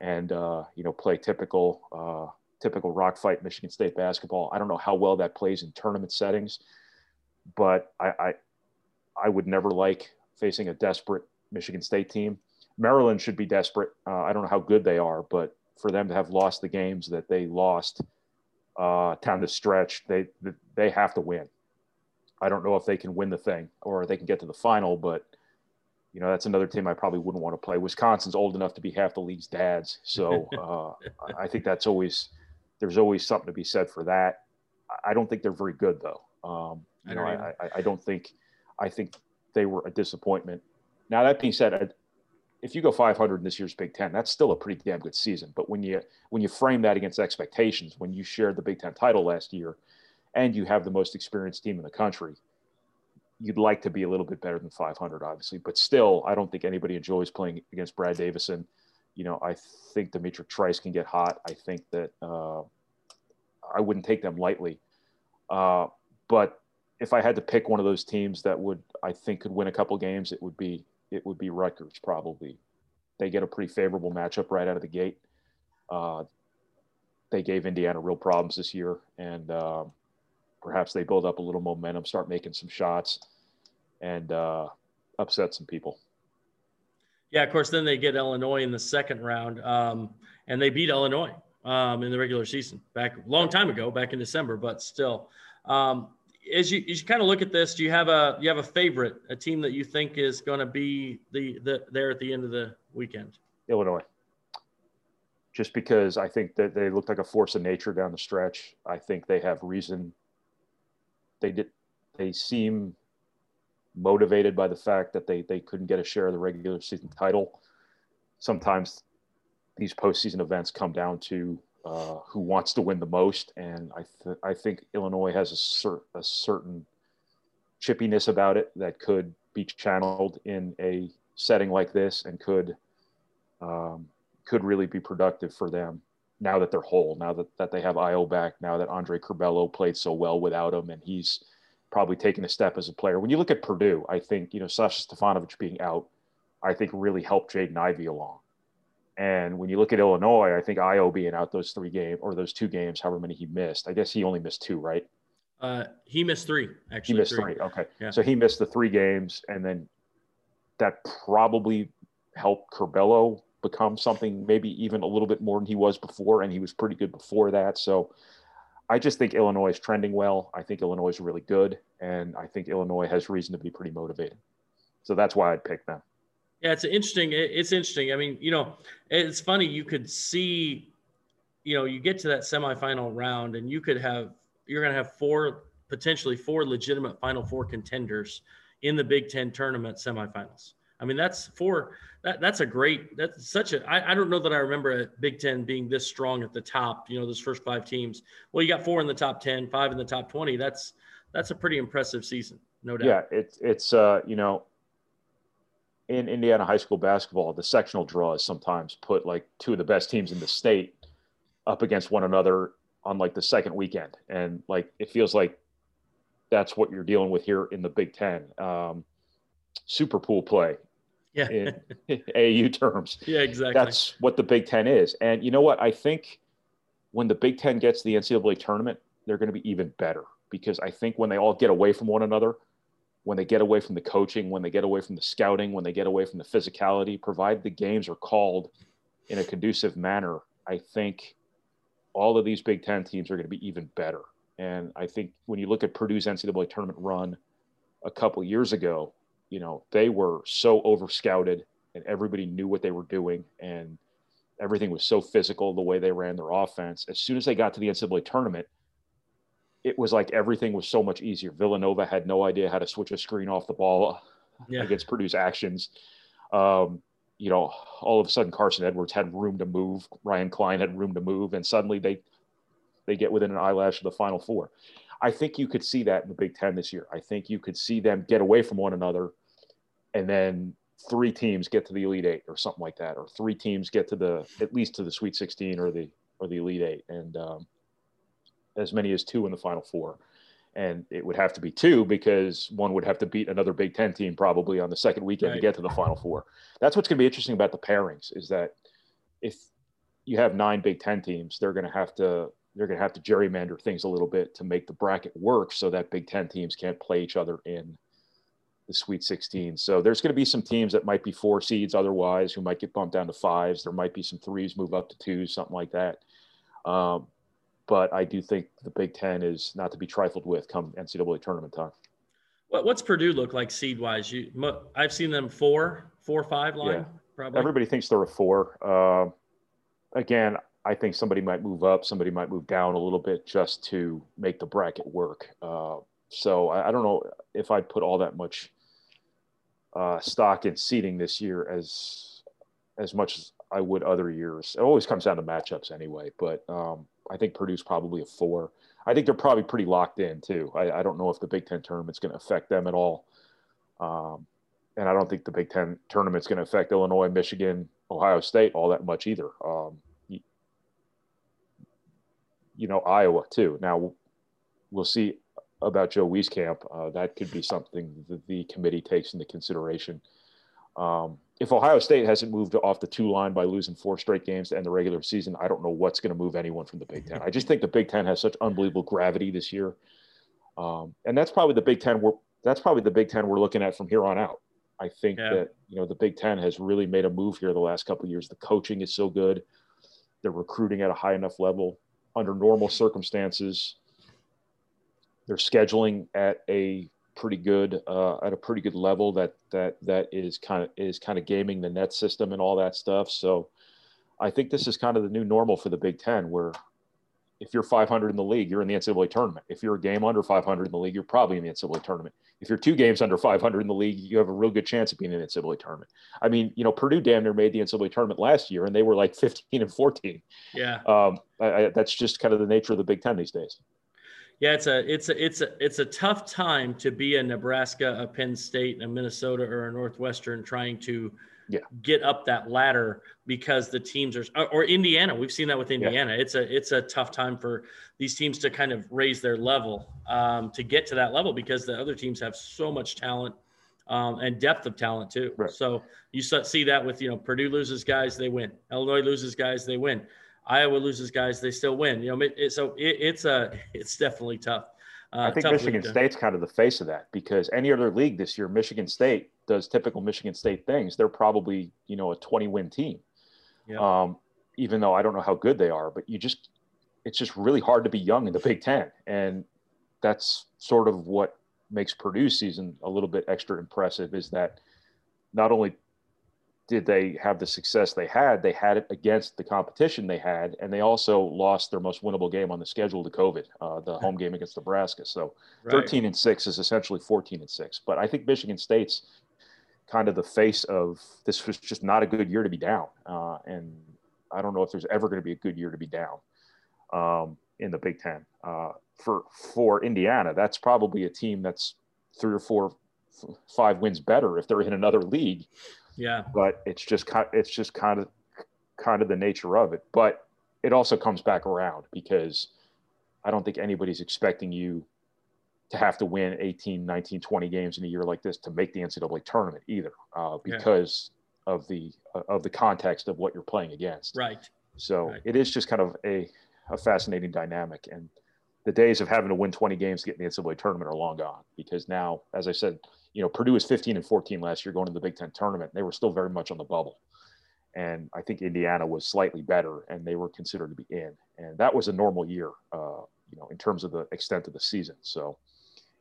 and uh, you know play typical uh, typical rock fight Michigan State basketball. I don't know how well that plays in tournament settings, but I I, I would never like facing a desperate Michigan State team. Maryland should be desperate. Uh, I don't know how good they are, but for them to have lost the games that they lost uh, down the stretch, they they have to win I don't know if they can win the thing or they can get to the final, but you know that's another team I probably wouldn't want to play. Wisconsin's old enough to be half the league's dads, so uh, I think that's always there's always something to be said for that. I don't think they're very good though. Um, you I know, I, I, I, don't think I think they were a disappointment. Now that being said, if you go 500 in this year's Big Ten, that's still a pretty damn good season. But when you when you frame that against expectations, when you shared the Big Ten title last year, and you have the most experienced team in the country, you'd like to be a little bit better than 500, obviously. But still, I don't think anybody enjoys playing against Brad Davison. You know, I think D'Mitrik Trice can get hot. I think that uh, I wouldn't take them lightly. Uh, but if I had to pick one of those teams that would I think could win a couple games, it would be it would be Rutgers probably. They get a pretty favorable matchup right out of the gate. Uh, they gave Indiana real problems this year, and uh, perhaps they build up a little momentum, start making some shots, and uh, upset some people. Yeah, of course. Then they get Illinois in the second round, um, and they beat Illinois um, in the regular season back a long time ago, back in December. But still, um, as you as you kind of look at this, do you have a you have a favorite, a team that you think is going to be the the there at the end of the weekend? Illinois. Just because I think that they look like a force of nature down the stretch. I think they have reason they did they seem motivated by the fact that they they couldn't get a share of the regular season title. sometimes these postseason events come down to uh, who wants to win the most, and I th- I think Illinois has a, cer- a certain chippiness about it that could be channeled in a setting like this and could um, could really be productive for them now that they're whole, now that, that they have Ayo back, now that Andre Curbelo played so well without him, and he's probably taken a step as a player. When you look at Purdue, I think, you know, Sasha Stefanovic being out, I think really helped Jaden Ivey along. And when you look at Illinois, I think Ayo being out those three games or those two games, however many he missed, I guess he only missed two, right? Uh, he missed three, actually. He missed three. three. Okay. Yeah. So he missed the three games, and then that probably helped Curbelo become something maybe even a little bit more than he was before, and he was pretty good before that. So I just think Illinois is trending well. I think Illinois is really good, and I think Illinois has reason to be pretty motivated. So that's why I'd pick them. Yeah, it's interesting. It's interesting. I mean, you know, it's funny. You could see, you know, you get to that semifinal round, and you could have you're going to have four potentially four legitimate Final Four contenders in the Big Ten tournament semifinals. I mean, that's four. That that's a great. That's such a. I, I don't know that I remember a Big Ten being this strong at the top. You know, those first five teams. Well, you got four in the top ten, five in the top twenty. That's that's a pretty impressive season, no doubt. Yeah, it's it's uh you know. In Indiana high school basketball, the sectional draws sometimes put like two of the best teams in the state up against one another on like the second weekend, and like it feels like that's what you're dealing with here in the Big Ten. Um, super pool play yeah. in AU terms. Yeah, exactly. That's what the Big Ten is. And you know what? I think when the Big Ten gets the NCAA tournament, they're going to be even better because I think when they all get away from one another, when they get away from the coaching, when they get away from the scouting, when they get away from the physicality, provide the games are called in a conducive manner, I think all of these Big Ten teams are going to be even better. And I think when you look at Purdue's NCAA tournament run a couple years ago, you know, they were so over scouted and everybody knew what they were doing and everything was so physical the way they ran their offense. As soon as they got to the NCAA tournament, it was like everything was so much easier. Villanova had no idea how to switch a screen off the ball yeah. against Purdue's actions. Um, you know, all of a sudden Carson Edwards had room to move. Ryan Cline had room to move, and suddenly they they get within an eyelash of the Final Four. I think you could see that in the Big Ten this year. I think you could see them get away from one another, and then three teams get to the Elite Eight or something like that, or three teams get to the at least to the Sweet 16 or the or the Elite Eight, and um, as many as two in the Final Four. And it would have to be two because one would have to beat another Big Ten team probably on the second weekend right. to get to the Final Four. That's what's going to be interesting about the pairings is that if you have nine Big Ten teams, they're going to have to they're going to have to gerrymander things a little bit to make the bracket work so that Big Ten teams can't play each other in the Sweet 16. So there's going to be some teams that might be four seeds otherwise who might get bumped down to fives. There might be some threes move up to twos, something like that. Um, but I do think the Big Ten is not to be trifled with come NCAA tournament time. What's Purdue look like seed wise? You, I've seen them four, four, five line. Yeah. Probably. Everybody thinks they're a four. Uh, again, I think somebody might move up, somebody might move down a little bit just to make the bracket work. Uh, so I, I, don't know if I'd put all that much uh, stock in seeding this year as as much as I would other years. It always comes down to matchups anyway, but um, I think Purdue's probably a four. I think they're probably pretty locked in too. I, I don't know if the Big Ten tournament's going to affect them at all. Um, and I don't think the Big Ten tournament's going to affect Illinois, Michigan, Ohio State all that much either. Um, you know, Iowa too. Now we'll see about Joe Wieskamp. Uh, that could be something that the committee takes into consideration. Um, if Ohio State hasn't moved off the two line by losing four straight games to end the regular season, I don't know what's going to move anyone from the Big Ten. I just think the Big Ten has such unbelievable gravity this year, um, and that's probably the Big Ten. We're that's probably the Big Ten we're looking at from here on out. I think yeah. that you know the Big Ten has really made a move here the last couple years. The coaching is so good, they're recruiting at a high enough level under normal circumstances. They're scheduling at a pretty good uh, at a pretty good level that that that is kind of is kind of gaming the net system and all that stuff. So I think this is kind of the new normal for the Big Ten, where if you're 500 in the league, you're in the NCAA tournament. If you're a game under 500 in the league, you're probably in the NCAA tournament. If you're two games under 500 in the league, you have a real good chance of being in the NCAA tournament. I mean, you know, Purdue damn near made the NCAA tournament last year, and they were like 15 and 14. Yeah, Um, I, I, that's just kind of the nature of the Big Ten these days. yeah. It's a it's a it's a it's a tough time to be a Nebraska, a Penn State, a Minnesota, or a Northwestern trying to Yeah. get up that ladder because the teams are or- Indiana. We've seen that with Indiana. It's a it's a tough time for these teams to kind of raise their level um, to get to that level because the other teams have so much talent um, and depth of talent too. Right. So you see that with you know Purdue loses guys, they win. Illinois loses guys, they win. Iowa loses guys, they still win. You know, it, it- so it, it's a it's definitely tough. Uh, I think Michigan State's kind of the face of that because any other league this year, Michigan State does typical Michigan State things. They're probably, you know, a 20 win team. Yeah. Um, even though I don't know how good they are, but you just, it's just really hard to be young in the Big Ten. And that's sort of what makes Purdue season a little bit extra impressive is that not only did they have the success they had, they had it against the competition they had, and they also lost their most winnable game on the schedule to COVID, uh, the home game against Nebraska. So Right. 13 and 6 is essentially 14 and 6 but i think michigan state's kind of the face of this was just not a good year to be down uh, and i don't know if there's ever going to be a good year to be down um, in the big ten uh, for for indiana that's probably a team that's three or four five wins better if they're in another league Yeah. but it's just kind it's just kind of kind of the nature of it but it also comes back around because i don't think anybody's expecting you to have to win 18 19 20 games in a year like this to make the ncaa tournament either uh, Yeah. because of the of the context of what you're playing against Right. so Right. it is just kind of a, a fascinating dynamic and the days of having to win 20 games to get in the ncaa tournament are long gone because now as i said you know purdue was 15 and 14 last year going to the big ten tournament. They were still very much on the bubble. And i think indiana was slightly better and they were considered to be in. And that was a normal year uh, you know in terms of the extent of the season. So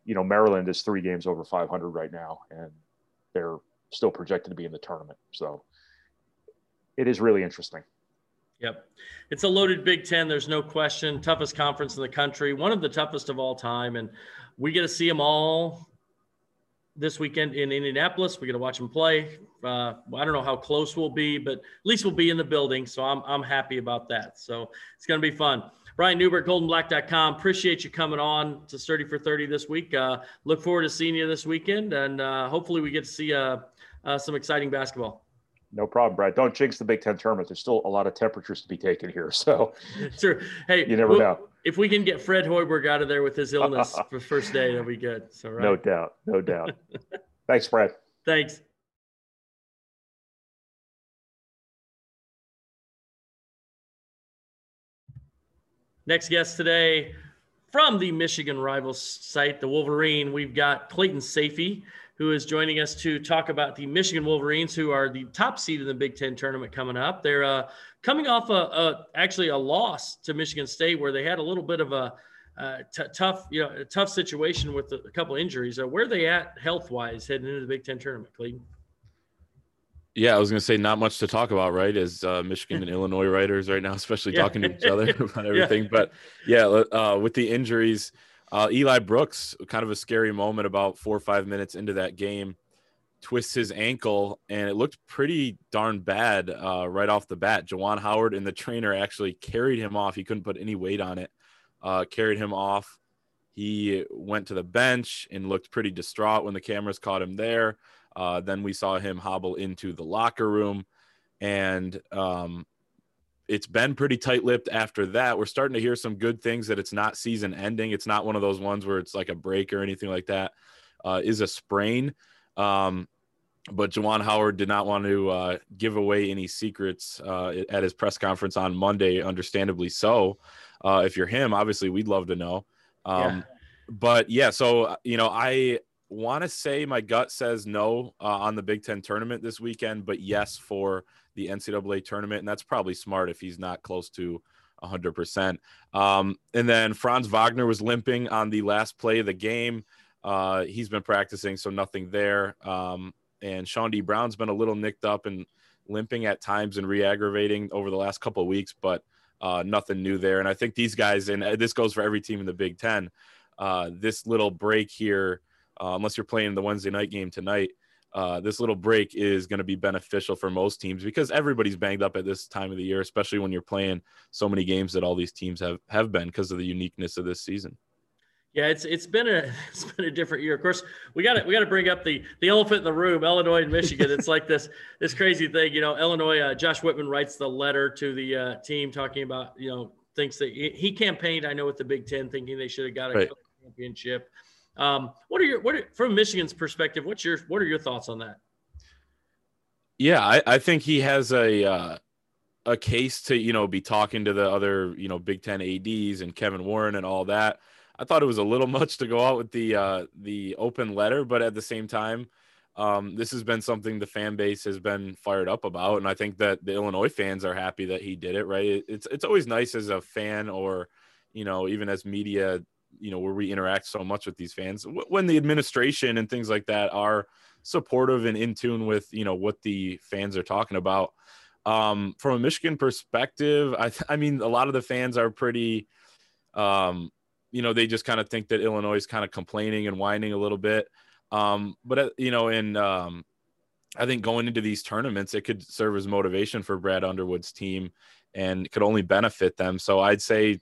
you know maryland is three games over 500 right now and they're still projected to be in the tournament. So it is really interesting Yep. It's a loaded Big Ten. There's no question. Toughest conference in the country, one of the toughest of all time. And we get to see them all this weekend in Indianapolis. We get to watch them play. Uh, I don't know how close we'll be, but at least we'll be in the building. So I'm, I'm happy about that. So it's going to be fun. Brian Neubert, goldandblack.com. Appreciate you coming on to Sturdy for 30 this week. Uh, look forward to seeing you this weekend. And uh, hopefully we get to see uh, uh, some exciting basketball. No problem, Brad. Don't jinx the Big Ten tournament. There's still a lot of temperatures to be taken here. So Sure. Hey, you never we'll- know. If we can get Fred Hoiberg out of there with his illness for first day, that'll be good. So, right. No doubt. No doubt. Thanks, Brad. Thanks. Next guest today from the Michigan Rivals site, the Wolverine, we've got Clayton Sayfie, who is joining us to talk about the Michigan Wolverines, who are the top seed in the Big Ten tournament coming up. They're uh, coming off a, a actually a loss to Michigan State, where they had a little bit of a uh, t- tough, you know, a tough situation with a, a couple injuries. Uh, where are they at health wise heading into the Big Ten tournament, Clayton? Yeah, I was going to say not much to talk about, right? As uh, Michigan and Illinois writers right now, especially Yeah. talking to each other about everything. But yeah, uh, with the injuries, uh, Eli Brooks, kind of a scary moment about four or five minutes into that game, twists his ankle, and it looked pretty darn bad uh, right off the bat. Juwan Howard and the trainer actually carried him off. He couldn't put any weight on it. Uh, carried him off. He went to the bench and looked pretty distraught when the cameras caught him there. Uh, then we saw him hobble into the locker room, and um, it's been pretty tight-lipped after that. We're starting to hear some good things that it's not season ending. It's not one of those ones where it's like a break or anything like that. Uh, is a sprain. Um, but Juwan Howard did not want to uh, give away any secrets uh, at his press conference on Monday, understandably so. Uh, if you're him, obviously we'd love to know. Um, Yeah. But yeah, so you know, I want to say my gut says no uh, on the Big Ten tournament this weekend, but yes for the NCAA tournament, and that's probably smart if he's not close to 100%. Um, and then Franz Wagner was limping on the last play of the game. Uh, he's been practicing, so nothing there. Um, and Chaundee Brown's been a little nicked up and limping at times and re-aggravating over the last couple of weeks, but Uh, nothing new there. And I think these guys, and uh, this goes for every team in the Big Ten, uh, this little break here, uh, unless you're playing the Wednesday night game tonight, uh, this little break is going to be beneficial for most teams because everybody's banged up at this time of the year, especially when you're playing so many games that all these teams have have been because of the uniqueness of this season. Yeah, it's it's been a it's been a different year. Of course, we got to we got to bring up the the elephant in the room, Illinois and Michigan. It's like this this crazy thing, you know. Illinois, uh, Josh Whitman writes the letter to the uh, team talking about you know thinks that he, he campaigned. I know with the Big Ten, thinking they should have got a right. championship. Um, what are your what are, from Michigan's perspective? What's your what are your thoughts on that? Yeah, I, I think he has a uh, a case to you know be talking to the other you know Big Ten ads and Kevin Warren and all that. I thought it was a little much to go out with the uh, the open letter, but at the same time, um, this has been something the fan base has been fired up about, and I think that the Illinois fans are happy that he did it. Right? It's it's always nice as a fan or you know even as media, you know where we interact so much with these fans when the administration and things like that are supportive and in tune with you know what the fans are talking about. Um, from a Michigan perspective, I I mean a lot of the fans are pretty. Um, you know, they just kind of think that Illinois is kind of complaining and whining a little bit. Um, but uh, you know, in um, I think going into these tournaments, it could serve as motivation for Brad Underwood's team, and could only benefit them. So I'd say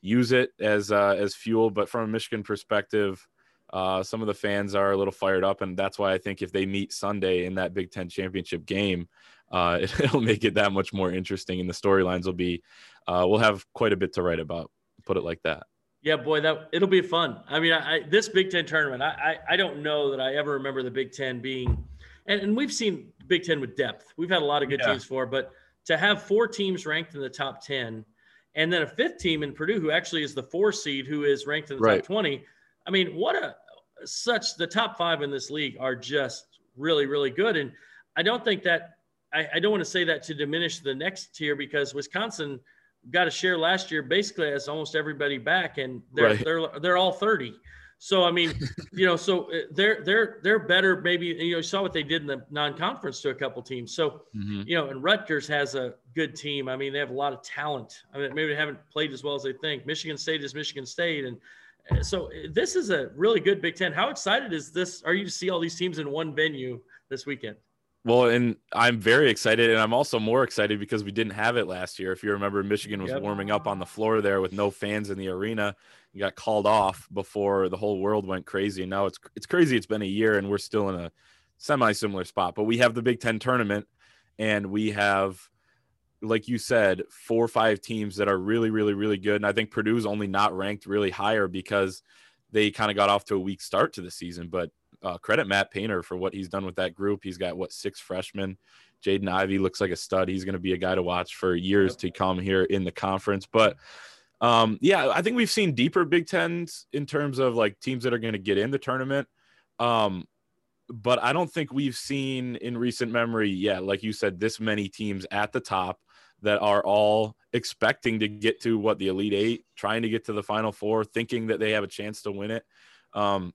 use it as uh, as fuel. But from a Michigan perspective, uh, some of the fans are a little fired up, and that's why I think if they meet Sunday in that Big Ten championship game, uh, it, will make it that much more interesting, and the storylines will be uh, we'll have quite a bit to write about. Put it like that. Yeah, boy, that it'll be fun. I mean, I, this Big Ten tournament, I, I, I don't know that I ever remember the Big Ten being, and, and we've seen Big Ten with depth. We've had a lot of good yeah. teams for, but to have four teams ranked in the top ten, and then a fifth team in Purdue who actually is the four seed who is ranked in the right. top twenty. I mean, what a such the top five in this league are just really really good, and I don't think that I, I don't want to say that to diminish the next tier because Wisconsin got a share last year basically as almost everybody back and they're right. they're they're all 30 so i mean you know so uh, they're they're they're better maybe you know you saw what they did in the non-conference to a couple teams so mm-hmm. you know and rutgers has a good team i mean they have a lot of talent i mean maybe they haven't played as well as they think michigan state is michigan state and uh, so uh, this is a really good big ten how excited is this are you to see all these teams in one venue this weekend well, and I'm very excited, and I'm also more excited because we didn't have it last year. If you remember, Michigan was yep. warming up on the floor there with no fans in the arena. You got called off before the whole world went crazy, and now it's it's crazy. It's been a year, and we're still in a semi-similar spot. But we have the Big Ten tournament, and we have, like you said, four or five teams that are really, really, really good. And I think Purdue's only not ranked really higher because they kind of got off to a weak start to the season, but uh, credit Matt Painter for what he's done with that group. He's got what six freshmen. Jaden Ivey looks like a stud. He's going to be a guy to watch for years to come here in the conference. But um, yeah, I think we've seen deeper Big Tens in terms of like teams that are going to get in the tournament. Um, but I don't think we've seen in recent memory yet, like you said, this many teams at the top that are all expecting to get to what the Elite Eight, trying to get to the Final Four, thinking that they have a chance to win it. Um,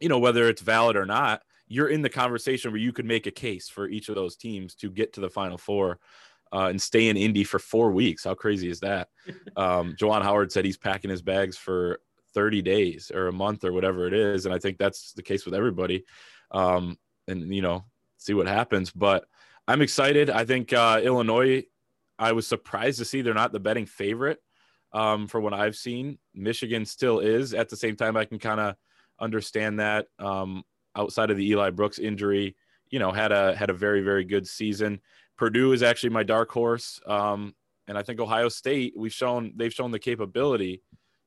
you know, whether it's valid or not, you're in the conversation where you could make a case for each of those teams to get to the Final Four. Uh, and stay in Indy for four weeks. How crazy is that? Um, Juwan Howard said he's packing his bags for 30 days or a month or whatever it is. And I think that's the case with everybody. Um, and, you know, see what happens. But I'm excited. I think uh, Illinois, I was surprised to see they're not the betting favorite um, for what I've seen. Michigan still is. At the same time, I can kind of understand that. Um, outside of the Eli Brooks injury, you know, had a had a very very good season. Purdue is actually my dark horse, um, and I think Ohio State. We've shown they've shown the capability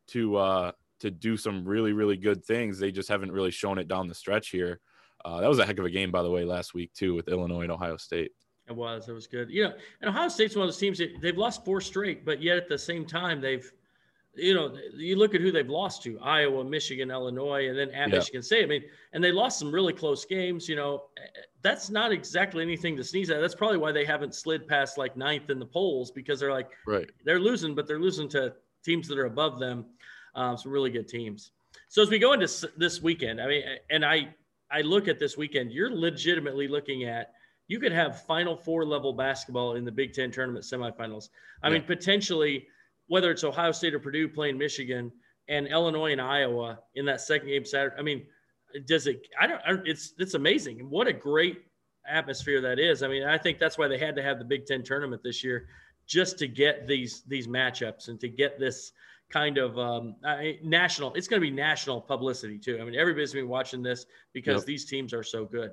to uh, to do some really really good things. They just haven't really shown it down the stretch here. Uh, that was a heck of a game, by the way, last week too with Illinois and Ohio State. It was. It was good. You know, and Ohio State's one of those teams that they've lost four straight, but yet at the same time they've you know, you look at who they've lost to Iowa, Michigan, Illinois, and then at yeah. Michigan State. I mean, and they lost some really close games. You know, that's not exactly anything to sneeze at. That's probably why they haven't slid past like ninth in the polls because they're like, right, they're losing, but they're losing to teams that are above them. Um, some really good teams. So as we go into this weekend, I mean, and I, I look at this weekend, you're legitimately looking at you could have Final Four level basketball in the Big Ten tournament semifinals. I Yeah. mean, potentially, whether it's Ohio State or Purdue playing Michigan and Illinois and Iowa in that second game Saturday. I mean, does it? I don't. It's it's amazing. What a great atmosphere that is. I mean, I think that's why they had to have the Big Ten tournament this year, just to get these these matchups and to get this kind of um, I- national. It's going to be national publicity too. I mean, everybody's been watching this because Yep. these teams are so good.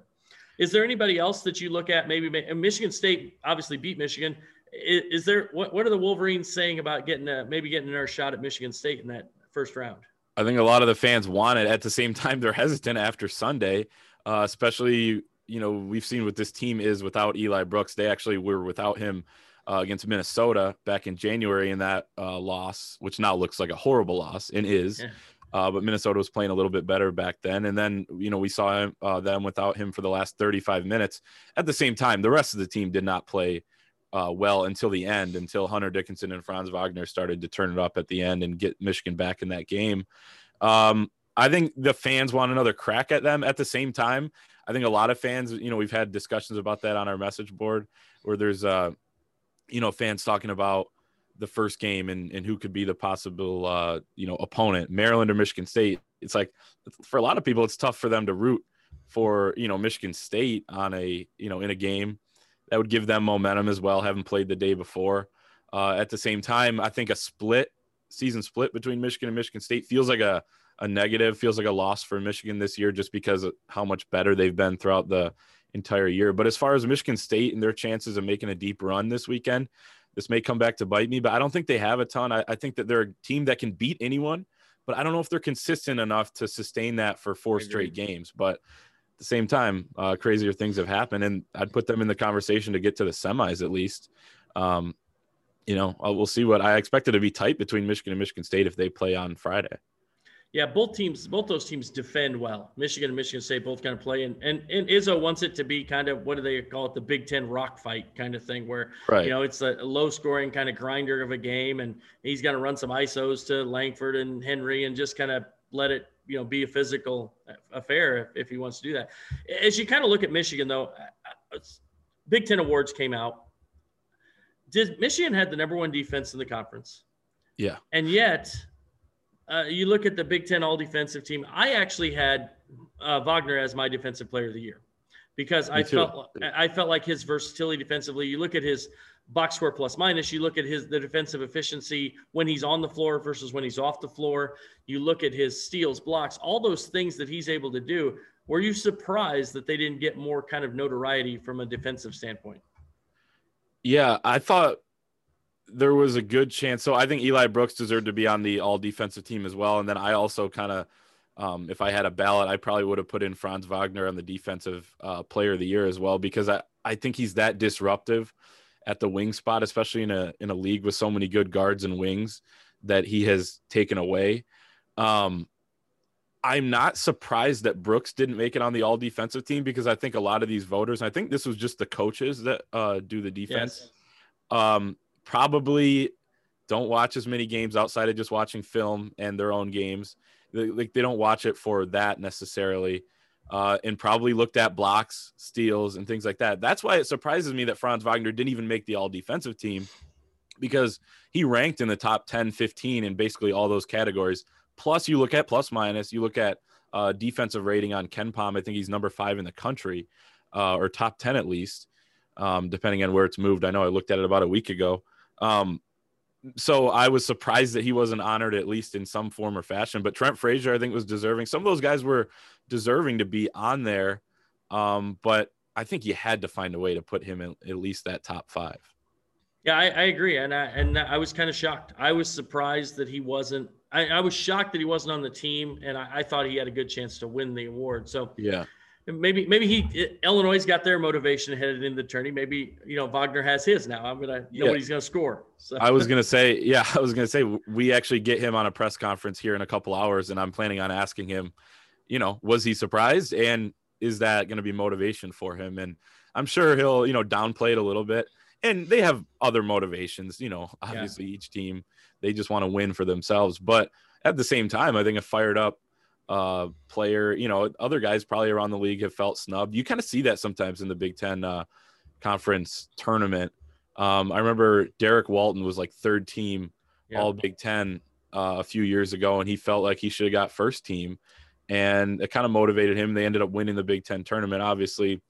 Is there anybody else that you look at? Maybe Michigan State obviously beat Michigan. Is, is there what, what are the Wolverines saying about getting a, maybe getting another shot at Michigan State in that first round? I think a lot of the fans want it. At the same time, they're hesitant after Sunday, uh, especially you know we've seen what this team is without Eli Brooks. They actually were without him uh, against Minnesota back in January in that uh, loss, which now looks like a horrible loss and is. Yeah. Uh, but Minnesota was playing a little bit better back then, and then you know we saw him, uh, them without him for the last 35 minutes. At the same time, the rest of the team did not play uh, well until the end, until Hunter Dickinson and Franz Wagner started to turn it up at the end and get Michigan back in that game. Um, I think the fans want another crack at them. At the same time, I think a lot of fans, you know, we've had discussions about that on our message board where there's, uh, you know, fans talking about the first game and, and who could be the possible, uh, you know, opponent, Maryland or Michigan State. It's like for a lot of people, it's tough for them to root for, you know, Michigan State on a, you know, in a game that would give them momentum as well, having played the day before. Uh, at the same time, I think a split season split between Michigan and Michigan State feels like a, a negative, feels like a loss for Michigan this year just because of how much better they've been throughout the entire year. But as far as Michigan State and their chances of making a deep run this weekend, this may come back to bite me, but I don't think they have a ton. I, I think that they're a team that can beat anyone, but I don't know if they're consistent enough to sustain that for four straight games. But the same time, uh, crazier things have happened, and I'd put them in the conversation to get to the semis at least. Um, you know, uh, we'll see what I expect it to be tight between Michigan and Michigan State if they play on Friday. Yeah, both teams, both those teams defend well. Michigan and Michigan State both kind of play, and and, and Izzo wants it to be kind of what do they call it, the Big Ten rock fight kind of thing, where Right. you know it's a low scoring kind of grinder of a game, and he's going to run some isos to Langford and Henry, and just kind of let it you know be a physical affair if, if he wants to do that. As you kind of look at Michigan, though, Big Ten awards came out. Did Michigan had the number one defense in the conference? Yeah. And yet, uh, you look at the Big Ten all defensive team. I actually had uh, Wagner as my defensive player of the year because I too. felt I felt like his versatility defensively. You look at his box score plus minus. You look at his the defensive efficiency when he's on the floor versus when he's off the floor. You look at his steals, blocks, all those things that he's able to do. Were you surprised that they didn't get more kind of notoriety from a defensive standpoint? Yeah, I thought there was a good chance. So I think Eli Brooks deserved to be on the all defensive team as well. And then I also kind of, um, if I had a ballot, I probably would have put in Franz Wagner on the defensive uh, player of the year as well, because I, I think he's that disruptive at the wing spot, especially in a, in a league with so many good guards and wings that he has taken away. Um, I'm not surprised that Brooks didn't make it on the all defensive team because I think a lot of these voters, I think this was just the coaches that uh, do the defense um, probably don't watch as many games outside of just watching film and their own games. They, like they don't watch it for that necessarily, uh, and probably looked at blocks, steals, and things like that. That's why it surprises me that Franz Wagner didn't even make the all defensive team because he ranked in the top 10, 15 in basically all those categories. Plus, you look at plus minus, you look at uh, defensive rating on KenPom. I think he's number five in the country, uh, or top 10 at least um, depending on where it's moved. I know I looked at it about a week ago. Um, so I was surprised that he wasn't honored at least in some form or fashion. But Trent Frazier, I think, was deserving. Some of those guys were deserving to be on there, um, but I think you had to find a way to put him in at least that top five. Yeah, I, I agree, and I and I was kind of shocked. I was surprised that he wasn't. I, I was shocked that he wasn't on the team, and I, I thought he had a good chance to win the award. So Yeah, maybe maybe he Illinois's got their motivation headed into the tourney. Maybe you know Wagner has his now. I'm gonna Yeah. nobody's gonna score. So I was gonna say, yeah, I was gonna say we actually get him on a press conference here in a couple hours, and I'm planning on asking him, you know, was he surprised, and is that to be motivation for him? And I'm sure he'll, you know, downplay it a little bit. And they have other motivations, you know. Obviously, each team they just want to win for themselves, but at the same time, I think a fired up uh, player, you know, other guys probably around the league have felt snubbed. You kind of see that sometimes in the Big Ten. Uh, conference tournament. Um, I remember Derrick Walton was like third team Yeah. All Big Ten uh, a few years ago, and he felt like he should have got first team, and it kind of motivated him. They ended up winning the Big Ten tournament. Obviously,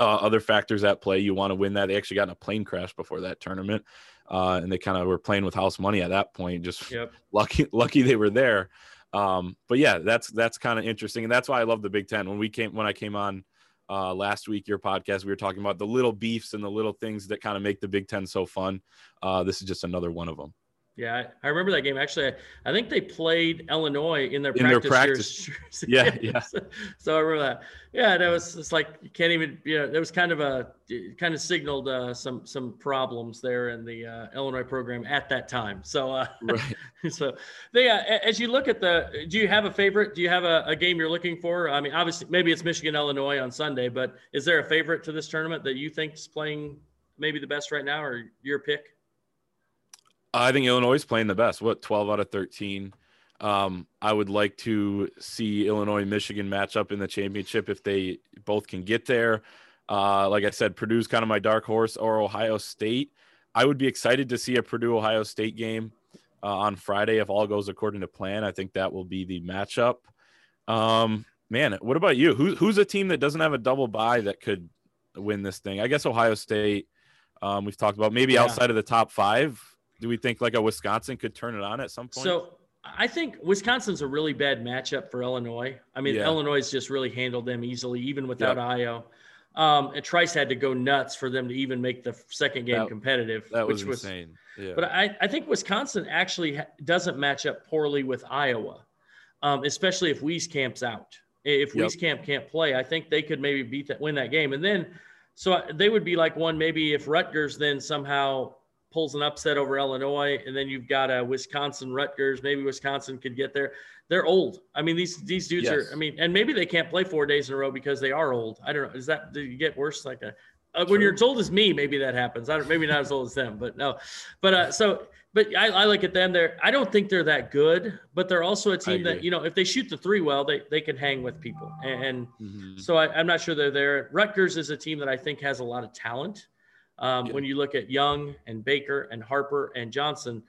uh, other factors at play. You want to win that. They actually got in a plane crash before that tournament, uh, and they kind of were playing with house money at that point. Just Yep. lucky, lucky they were there. Um, but yeah, that's that's kind of interesting, and that's why I love the Big Ten. When we came, when I came on uh, last week, your podcast, we were talking about the little beefs and the little things that kind of make the Big Ten so fun. Uh, this is just another one of them. Yeah, I, I remember that game. Actually, I, I think they played Illinois in their In their practice. practice. years. Yeah, yeah. So, so I remember that. Yeah, that was it's like you can't even. You know, there was kind of a kind of signaled uh, some some problems there in the uh, Illinois program at that time. So uh, Right. so they uh, as you look at the, do you have a favorite? Do you have a, a game you're looking for? I mean, obviously maybe it's Michigan Illinois on Sunday, but is there a favorite to this tournament that you think is playing maybe the best right now, or your pick? I think Illinois is playing the best. What, 12 out of 13? Um, I would like to see Illinois Michigan match up in the championship if they both can get there. Uh, like I said, Purdue's kind of my dark horse or Ohio State. I would be excited to see a Purdue Ohio State game uh, on Friday if all goes according to plan. I think that will be the matchup. Um, man, what about you? Who, who's a team that doesn't have a double bye that could win this thing? I guess Ohio State. Um, we've talked about maybe Yeah. outside of the top five. Do we think like a Wisconsin could turn it on at some point? So I think Wisconsin's a really bad matchup for Illinois. I mean, Yeah. Illinois just really handled them easily, even without Yep. Ayo. Um, and Trice had to go nuts for them to even make the second game That- competitive, that was which was. insane. yeah. But I, I think Wisconsin actually doesn't match up poorly with Iowa, um, especially if Wieskamp's out. If Yep. Wieskamp can't play, I think they could maybe beat that, win that game. And then, so they would be like one maybe if Rutgers then somehow pulls an upset over Illinois, and then you've got a Wisconsin Rutgers. Maybe Wisconsin could get there. They're old. I mean, these these dudes Yes. are. I mean, and maybe they can't play four days in a row because they are old. I don't know. Is that do you get worse? Like a uh, when you're as old as me, maybe that happens. I don't. Maybe not as old as them, but no. But uh, so, but I, I look at them. They're. I don't think they're that good, but they're also a team that you know if they shoot the three well, they they can hang with people. And, and Mhm. so I, I'm not sure they're there. Rutgers is a team that I think has a lot of talent. Um, Yeah. When you look at Young and Baker and Harper and Johnson,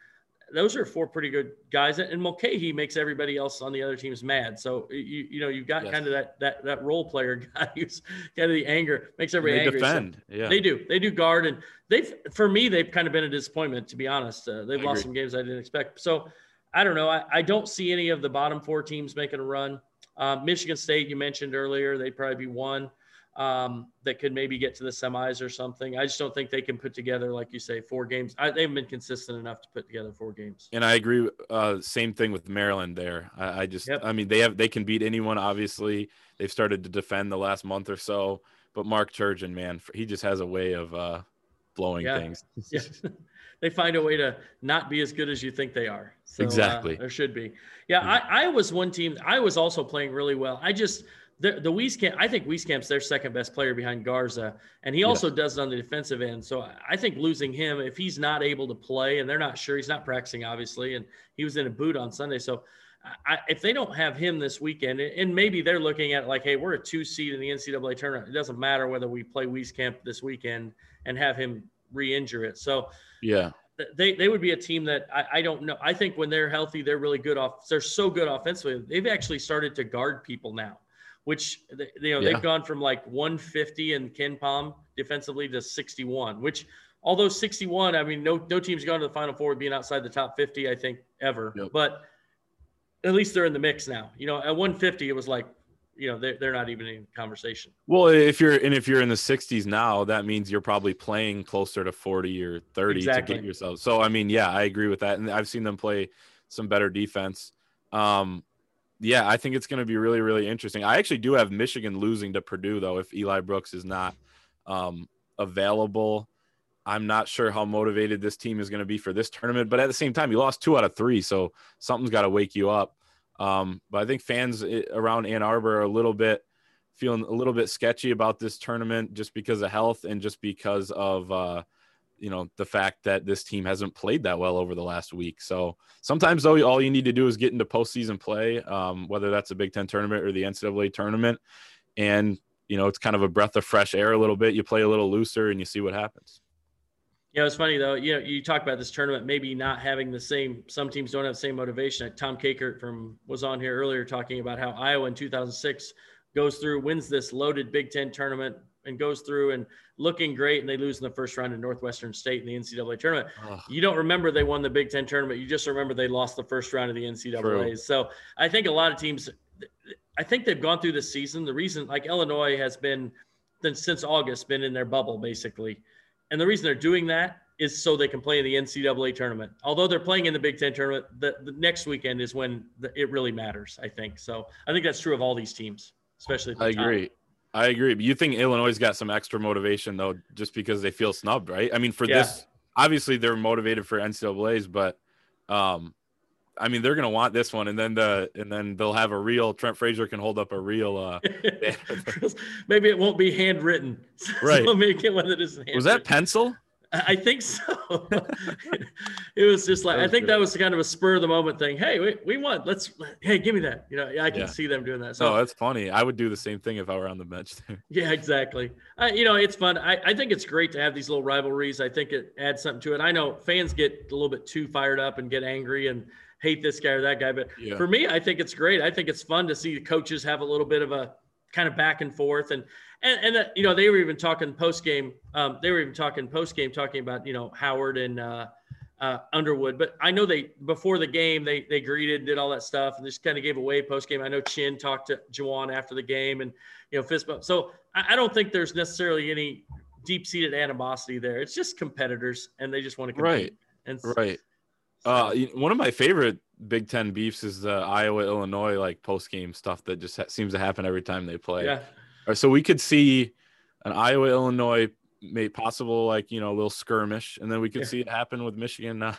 those are four pretty good guys. And Mulcahy makes everybody else on the other teams mad. So you you know you've got Yes. kind of that that that role player guy who's kind of the anger makes And everybody they angry. So- defend. yeah. they do. They do guard, and they've for me they've kind of been a disappointment to be honest. Uh, they've I lost agree. some games I didn't expect. So I don't know. I, I don't see any of the bottom four teams making a run. Um, Michigan State, you mentioned earlier, they'd probably be one um, that could maybe get to the semis or something. I just don't think they can put together, like you say, four games. I, they haven't been consistent enough to put together four games. And I agree. Uh, same thing with Maryland there. I, I just, Yep. I mean, they have, they can beat anyone. Obviously, they've started to defend the last month or so. But Mark Turgeon, man, he just has a way of uh, blowing Yeah. things. yeah. they find a way to not be as good as you think they are. So, uh, Exactly. there should be. Yeah, I, I was one team. I was also playing really well. I just the the Wieskamp. I think Wieskamp's their second best player behind Garza, and he also does it on the defensive end. So I- think losing him, if he's not able to play, and they're not sure, he's not practicing obviously, and he was in a boot on Sunday. So. I, if they don't have him this weekend, and maybe they're looking at it like, hey, we're a two seed in the NCAA tournament. It doesn't matter whether we play Wieskamp this weekend and have him re-injure it. So Yeah. they they would be a team that I, I don't know. I think when they're healthy, they're really good off. They're so good offensively. They've actually started to guard people now, which you know Yeah. they've gone from like 150 in KenPom defensively to 61. Which although 61, I mean no no team's gone to the Final Four being outside the top 50. I think ever, Yep. but at least they're in the mix now. You know at 150 it was like you know they're, they're not even in conversation. Well, if you're and if you're in the 60s now, that means you're probably playing closer to 40 or 30 to get yourself. So I mean, yeah, I agree with that, and I've seen them play some better defense. Um, yeah, I think it's going to be really, really interesting. I actually do have Michigan losing to Purdue though if Eli Brooks is not um, available. I'm not sure how motivated this team is going to be for this tournament, but at the same time, you lost two out of three, so something's got to wake you up. Um, but I think fans around Ann Arbor are a little bit feeling a little bit sketchy about this tournament just because of health and just because of uh, you know the fact that this team hasn't played that well over the last week. So sometimes though, all you need to do is get into postseason play, um, whether that's a Big Ten tournament or the NCAA tournament, and you know, it's kind of a breath of fresh air a little bit. You play a little looser and you see what happens. Yeah, it's funny though. You know, you talk about this tournament maybe not having the same. Some teams don't have the same motivation. Like Tom Kakert from was on here earlier talking about how Iowa in 2006 goes through, wins this loaded Big Ten tournament, and goes through and looking great, and they lose in the first round of Northwestern State in the NCAA tournament. Ugh. You don't remember they won the Big Ten tournament. You just remember they lost the first round of the NCAA. True. So I think a lot of teams, I think they've gone through this season. The reason, like Illinois, has been then since August been in their bubble basically, and the reason they're doing that is so they can play in the NCAA tournament. Although they're playing in the Big Ten tournament, the, the next weekend is when the, it really matters. I think so. I think that's true of all these teams, especially. The I top. agree. I agree. But you think Illinois got some extra motivation though, just because they feel snubbed, right? I mean, for Yeah. this, obviously they're motivated for NCAA's, but um, I mean, they're gonna want this one, and then the and then they'll have a real Trent Frazier can hold up a real. uh Maybe it won't be handwritten. Right. So make it one that isn't Was that pencil? I I think so. it was just like That I was think that was kind of a spur of the moment thing. Hey, we, we won. Let's hey, give me that. You know, I can Yeah. see them doing that. So No, that's funny. I would do the same thing if I were on the bench there. Yeah, exactly. Uh, you know, it's fun. I, I think it's great to have these little rivalries. I think it adds something to it. I know fans get a little bit too fired up and get angry and hate this guy or that guy, but Yeah. for me, I think it's great. I think it's fun to see the coaches have a little bit of a kind of back and forth and and and uh, you know they were even talking post game. Um, they were even talking post game, talking about you know Howard and uh, uh, Underwood. But I know they before the game they they greeted, did all that stuff, and just kind of gave away post game. I know Chin talked to Juwan after the game, and you know fist bump. So I, I don't think there's necessarily any deep seated animosity there. It's just competitors, and they just want to compete. Right. And s- Right. Uh, one of my favorite Big Ten beefs is the Iowa Illinois like post game stuff that just ha- seems to happen every time they play. yeah. Or so we could see an Iowa Illinois may possible like you know a little skirmish, and then we could Yeah. see it happen with Michigan uh,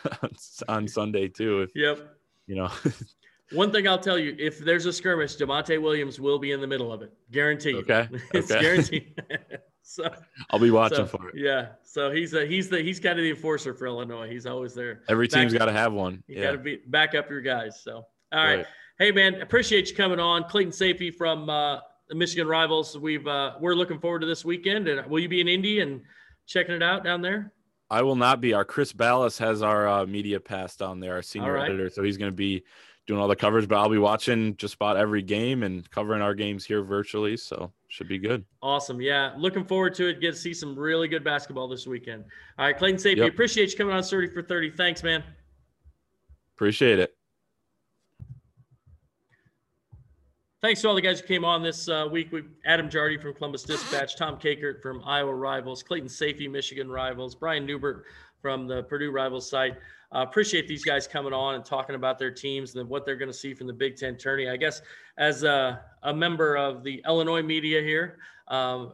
on Sunday too. If Yep. you know, One thing I'll tell you: if there's a skirmish, Da'Monte Williams will be in the middle of it, guaranteed. Okay, it's okay. guaranteed. so, I'll be watching so, for it. Yeah. So he's a, he's the he's kind of the enforcer for Illinois. He's always there. Every back- team's got to have one. You Yeah. got to be back up your guys. So all right. Right. Hey man, appreciate you coming on, Clayton Sayfie from uh, the Michigan Rivals. We've uh, we're looking forward to this weekend, and will you be in Indy and checking it out down there? I will not be. Our Chris Balas has our uh, media pass down there, our senior right. editor, so he's going to be doing all the coverage. But I'll be watching just about every game and covering our games here virtually, so should be good. Awesome. Yeah. Looking forward to it. Get to see some really good basketball this weekend. All right, Clayton Sayfie, Yep. appreciate you coming on 30 for 30. Thanks, man. Appreciate it. Thanks to all the guys who came on this uh, week. We Adam Jardy from Columbus Dispatch, Tom Kakert from Iowa Rivals, Clayton Sayfie, Michigan Rivals, Brian Neubert from the Purdue Rivals site. Uh, appreciate these guys coming on and talking about their teams and what they're going to see from the Big Ten tourney. I guess as a, a member of the Illinois media here, um,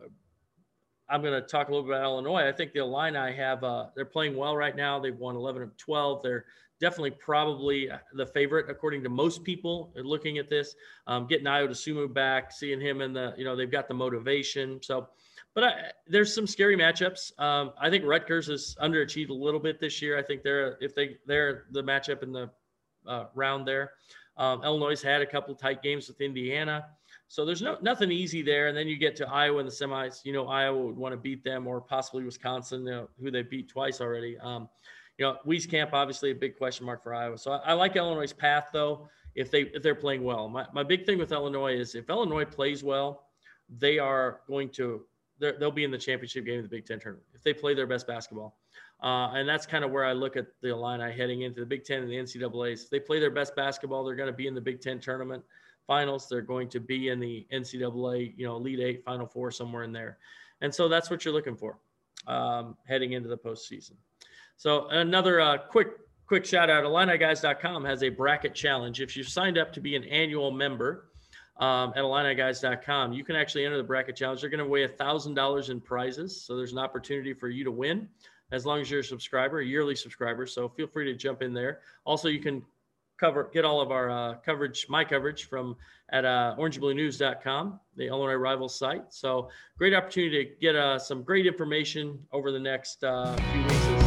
I'm going to talk a little bit about Illinois. I think the Illini have uh, they're playing well right now. They've won 11 of 12. They're definitely probably the favorite according to most people looking at this. Um, getting Ayo Dosunmu back, seeing him in the you know they've got the motivation. So, but I, there's some scary matchups. Um, I think Rutgers has underachieved a little bit this year. I think they're if they they're the matchup in the uh, round there. Um, Illinois had a couple tight games with Indiana. So there's no nothing easy there, and then you get to Iowa in the semis. You know, Iowa would want to beat them, or possibly Wisconsin, you know, who they beat twice already. Um, you know, Wieskamp obviously a big question mark for Iowa. So I, I like Illinois' path though. If they if they're playing well, my, my big thing with Illinois is if Illinois plays well, they are going to they'll be in the championship game of the Big Ten tournament if they play their best basketball. Uh, and that's kind of where I look at the Illini heading into the Big Ten and the NCAA's. If they play their best basketball, they're going to be in the Big Ten tournament finals. They're going to be in the NCAA, you know, Elite Eight, Final Four, somewhere in there. And so that's what you're looking for um, heading into the postseason. So another uh, quick quick shout out: IlliniGuys.com has a bracket challenge. If you've signed up to be an annual member um, at IlliniGuys.com, you can actually enter the bracket challenge. They're going to weigh a thousand dollars in prizes, so there's an opportunity for you to win as long as you're a subscriber, a yearly subscriber. So feel free to jump in there. Also, you can cover get all of our uh, coverage, my coverage from at uh, orangebluenews.com, the Illinois Rivals site. So great opportunity to get uh, some great information over the next uh, few weeks